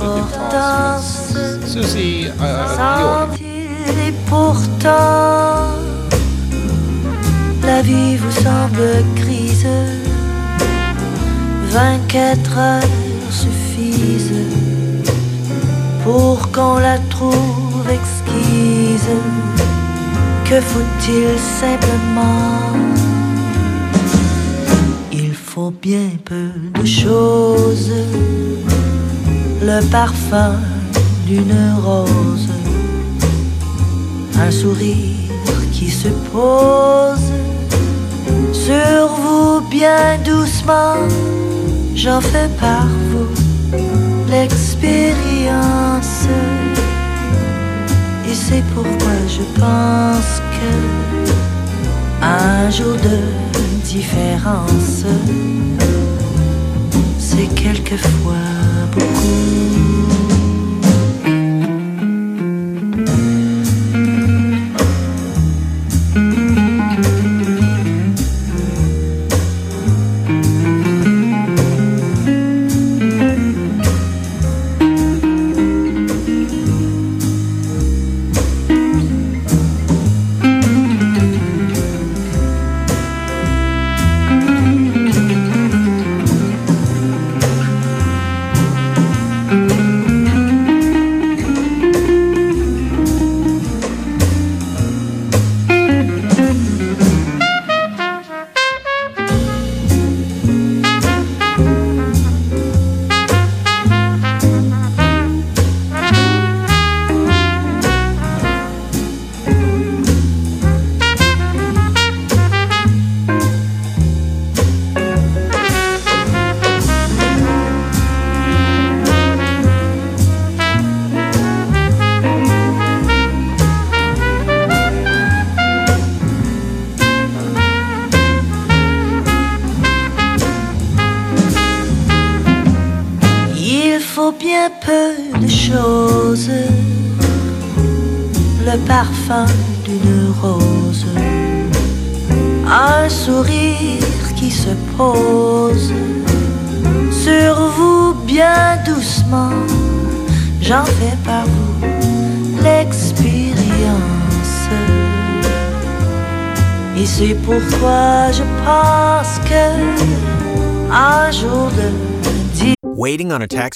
de France med Susie uh, Dion. Et pourtant, la vie vous semble grise. 24 heures suffisent pour qu'on la trouve exquise. Que faut-il simplement? Il faut bien peu de choses. Le parfum d'une rose un sourire qui se pose sur vous bien doucement. J'en fais par vous l'expérience. Et c'est pourquoi je pense que un jour de différence, c'est quelquefois beaucoup.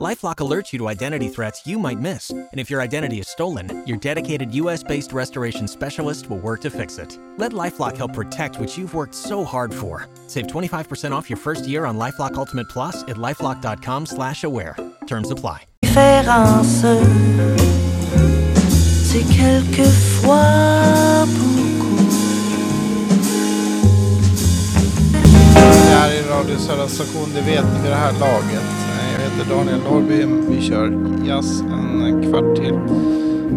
LifeLock alerts you to identity threats you might miss. And if your identity is stolen, your dedicated US-based restoration specialist will work to fix it. Let LifeLock help protect what you've worked so hard for. Save 25% off your first year on LifeLock Ultimate Plus at LifeLock.com slash aware. Terms apply. différence. C'est quelquefois beaucoup. Det här är Radio Södra Station, det vet ni vid det här laget. Eh, heter Daniel Norby, vi kör jazz en kvart till.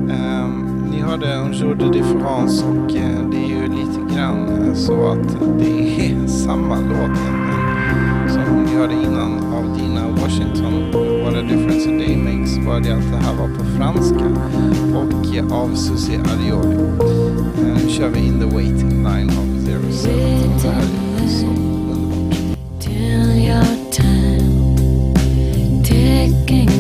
Ehm, ni hörde Un jour de différence och eh, det är ju lite grann eh, så att det är samma låt som ni hörde innan av Dina Washington, What a difference a day makes, bara det att det här var på franska och eh, av Susie Arioli. Eh, Nu kör vi In the waiting line av Zero Seven ticking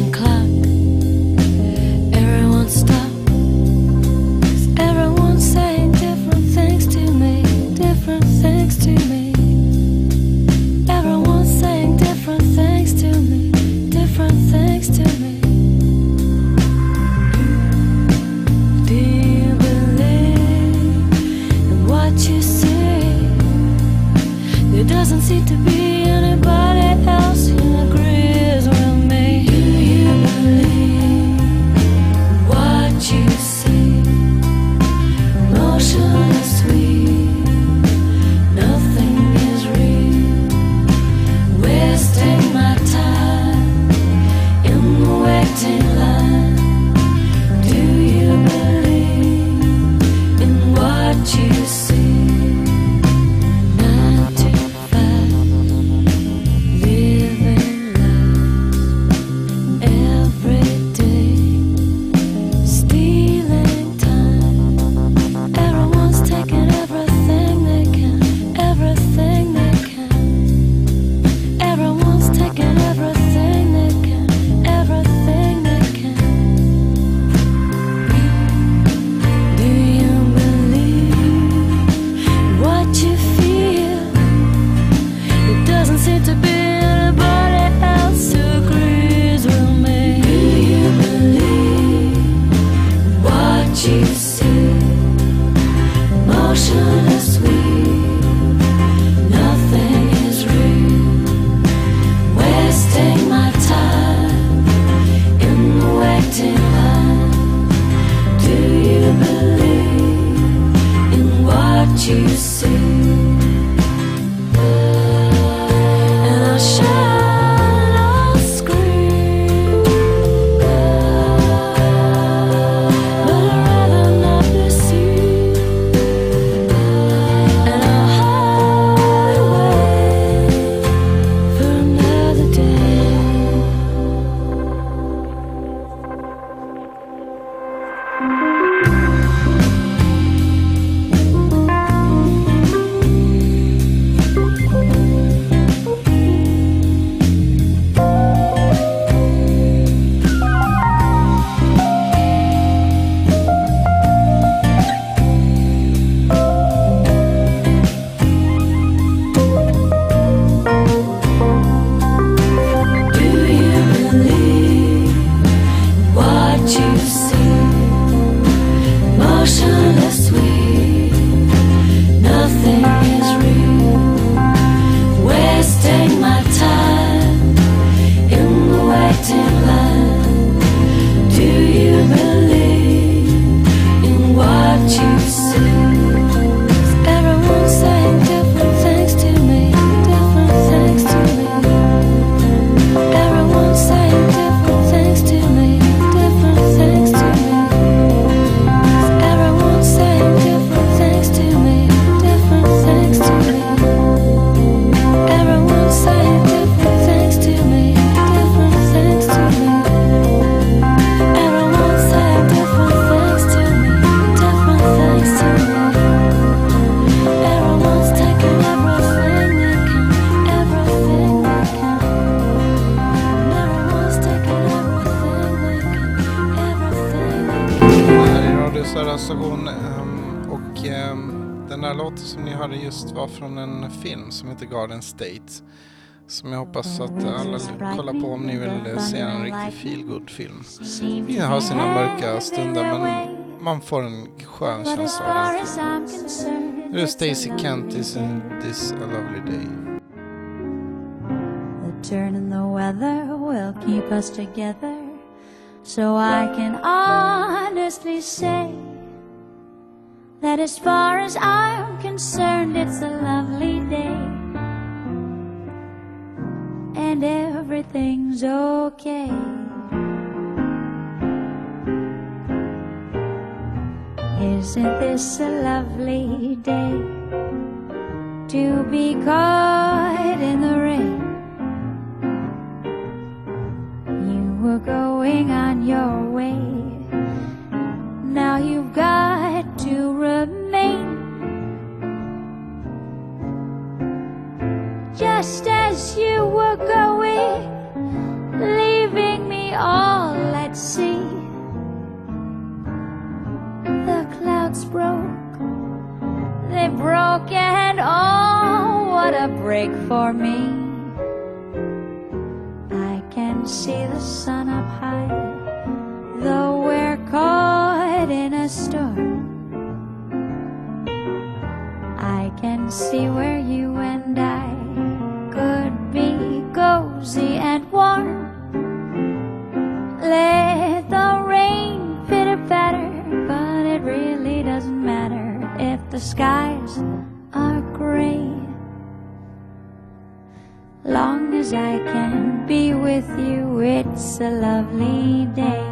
Garden State. Som jag hoppas att alla kollar på om ni vill se en riktig feelgood film Vi har sina mörka stunder men man får en skön känsla av den filmen. Nu är Stacey Kent is in this a lovely day. The turn in the weather will keep us together. So I can honestly say that as far as I'm concerned, it's a lovely day. And everything's okay. Isn't this a lovely day to be caught in the rain? You were going on your way. Now you've got to remain. Just as you were going, leaving me all at sea. The clouds broke, they broke, and oh, what a break for me. I can see the sun up high, though we're caught in a storm. I can see where you and I cozy and warm. Let the rain pitter patter, but it really doesn't matter if the skies are gray. Long as I can be with you, it's a lovely day.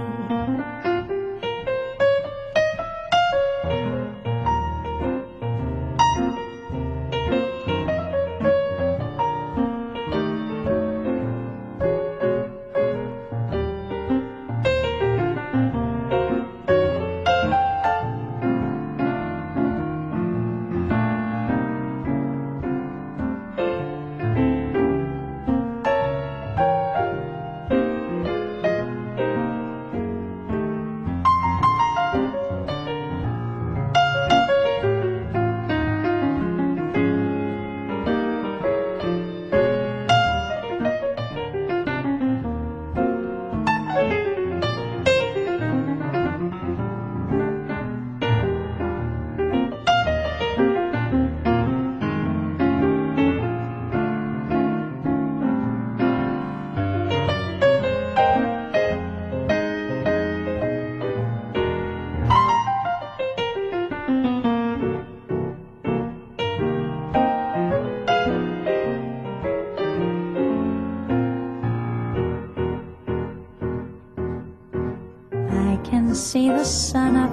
Sun up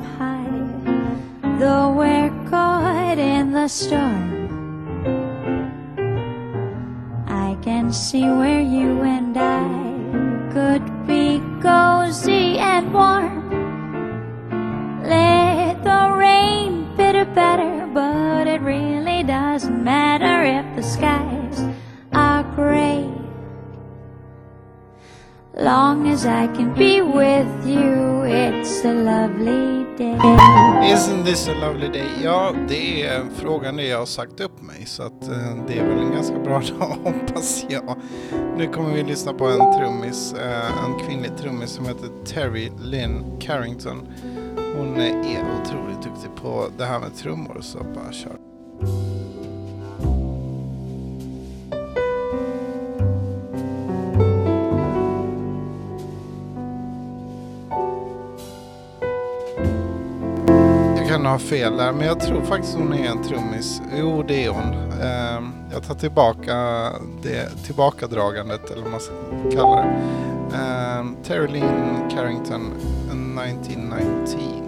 Isn't this a lovely day? Ja, det är frågan det jag har sagt upp mig. Så att eh, det är väl en ganska bra dag hoppas jag. Nu kommer vi lyssna på en trummis, eh, en kvinnlig trummis som heter Terry Lynn Carrington. Hon är otroligt duktig på det här med trummor så bara kör. Ha fel där, men jag tror faktiskt hon är en trummis. Jo, det är hon. Ehm, jag tar tillbaka det tillbakadragandet, eller vad man ska kalla det. Ehm, Terry Lynn Carrington, 1919.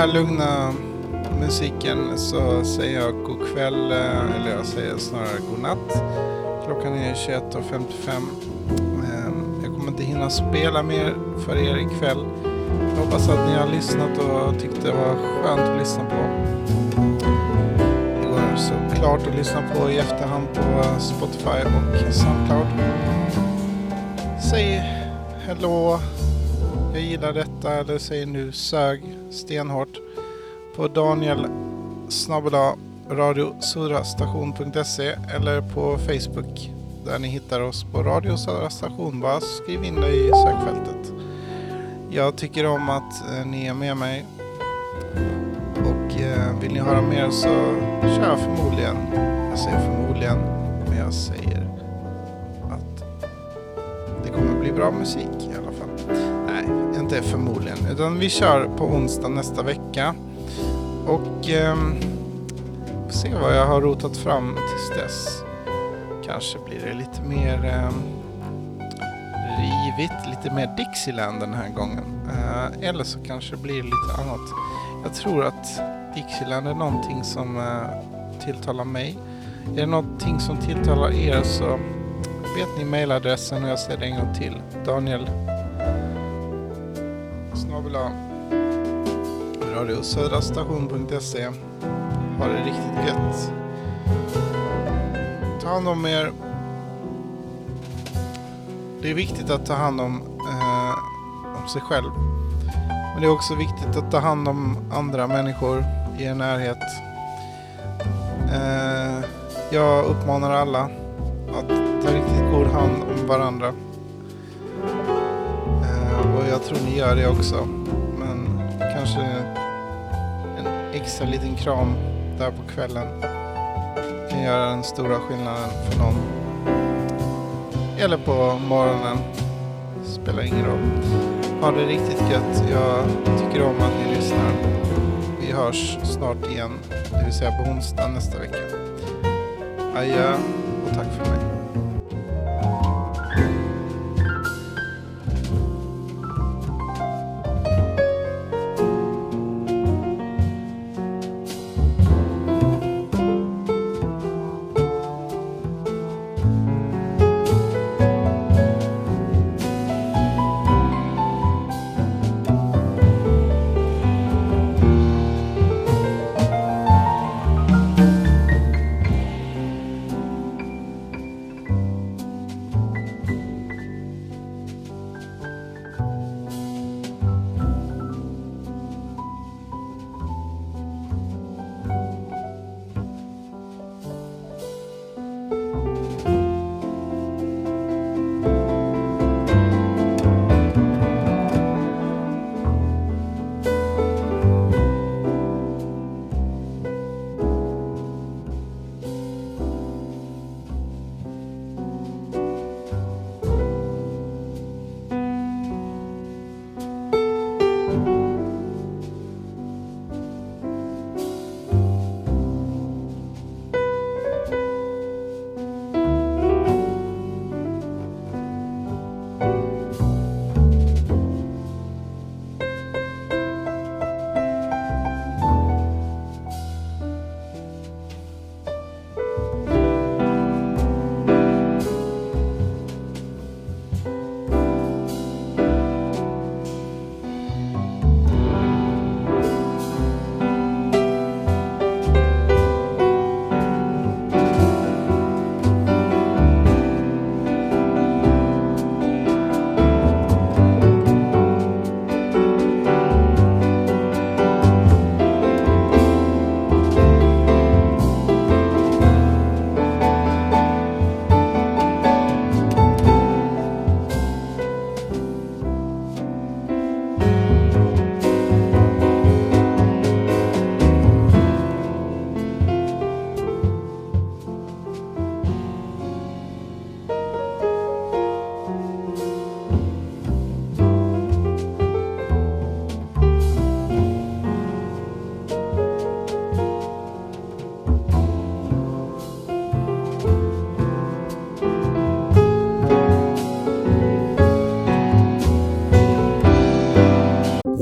Här lugna musiken så säger jag god kväll, eh, eller jag säger snarare god natt. Klockan är 21.55. Ehm, jag kommer inte hinna spela mer för er ikväll. Jag hoppas att ni har lyssnat och tyckte det var skönt att lyssna på. Det går såklart att lyssna på i efterhand på Spotify och Soundcloud. Säg hello, jag gillar detta eller säg nu sög stenhårt. På Daniel snabbela radiosurastation.se eller på Facebook där ni hittar oss på Radio Södra Station. Bara skriv in det i sökfältet. Jag tycker om att eh, ni är med mig. Och eh, vill ni höra mer så kör jag förmodligen, jag säger förmodligen, men jag säger att det kommer bli bra musik inte förmodligen, utan vi kör på onsdag nästa vecka. Och eh, får se vad jag har rotat fram tills dess. Kanske blir det lite mer eh, rivigt, lite mer Dixieland den här gången. Eh, eller så kanske det blir lite annat. Jag tror att Dixieland är någonting som eh, tilltalar mig. Är det någonting som tilltalar er så vet ni mailadressen och jag säger det en gång till. Daniel snabel-a radiosödrastation.se Ha det riktigt gött. Ta hand om er. Det är viktigt att ta hand om, eh, om sig själv. Men det är också viktigt att ta hand om andra människor i er närhet. Eh, jag uppmanar alla att ta riktigt god hand om varandra. Och jag tror ni gör det också. Men kanske en extra liten kram där på kvällen kan göra den stora skillnaden för någon. Eller på morgonen. Spelar ingen roll. Ha det riktigt gött. Jag tycker om att ni lyssnar. Vi hörs snart igen. Det vill säga på onsdag nästa vecka. Adjö och tack för mig.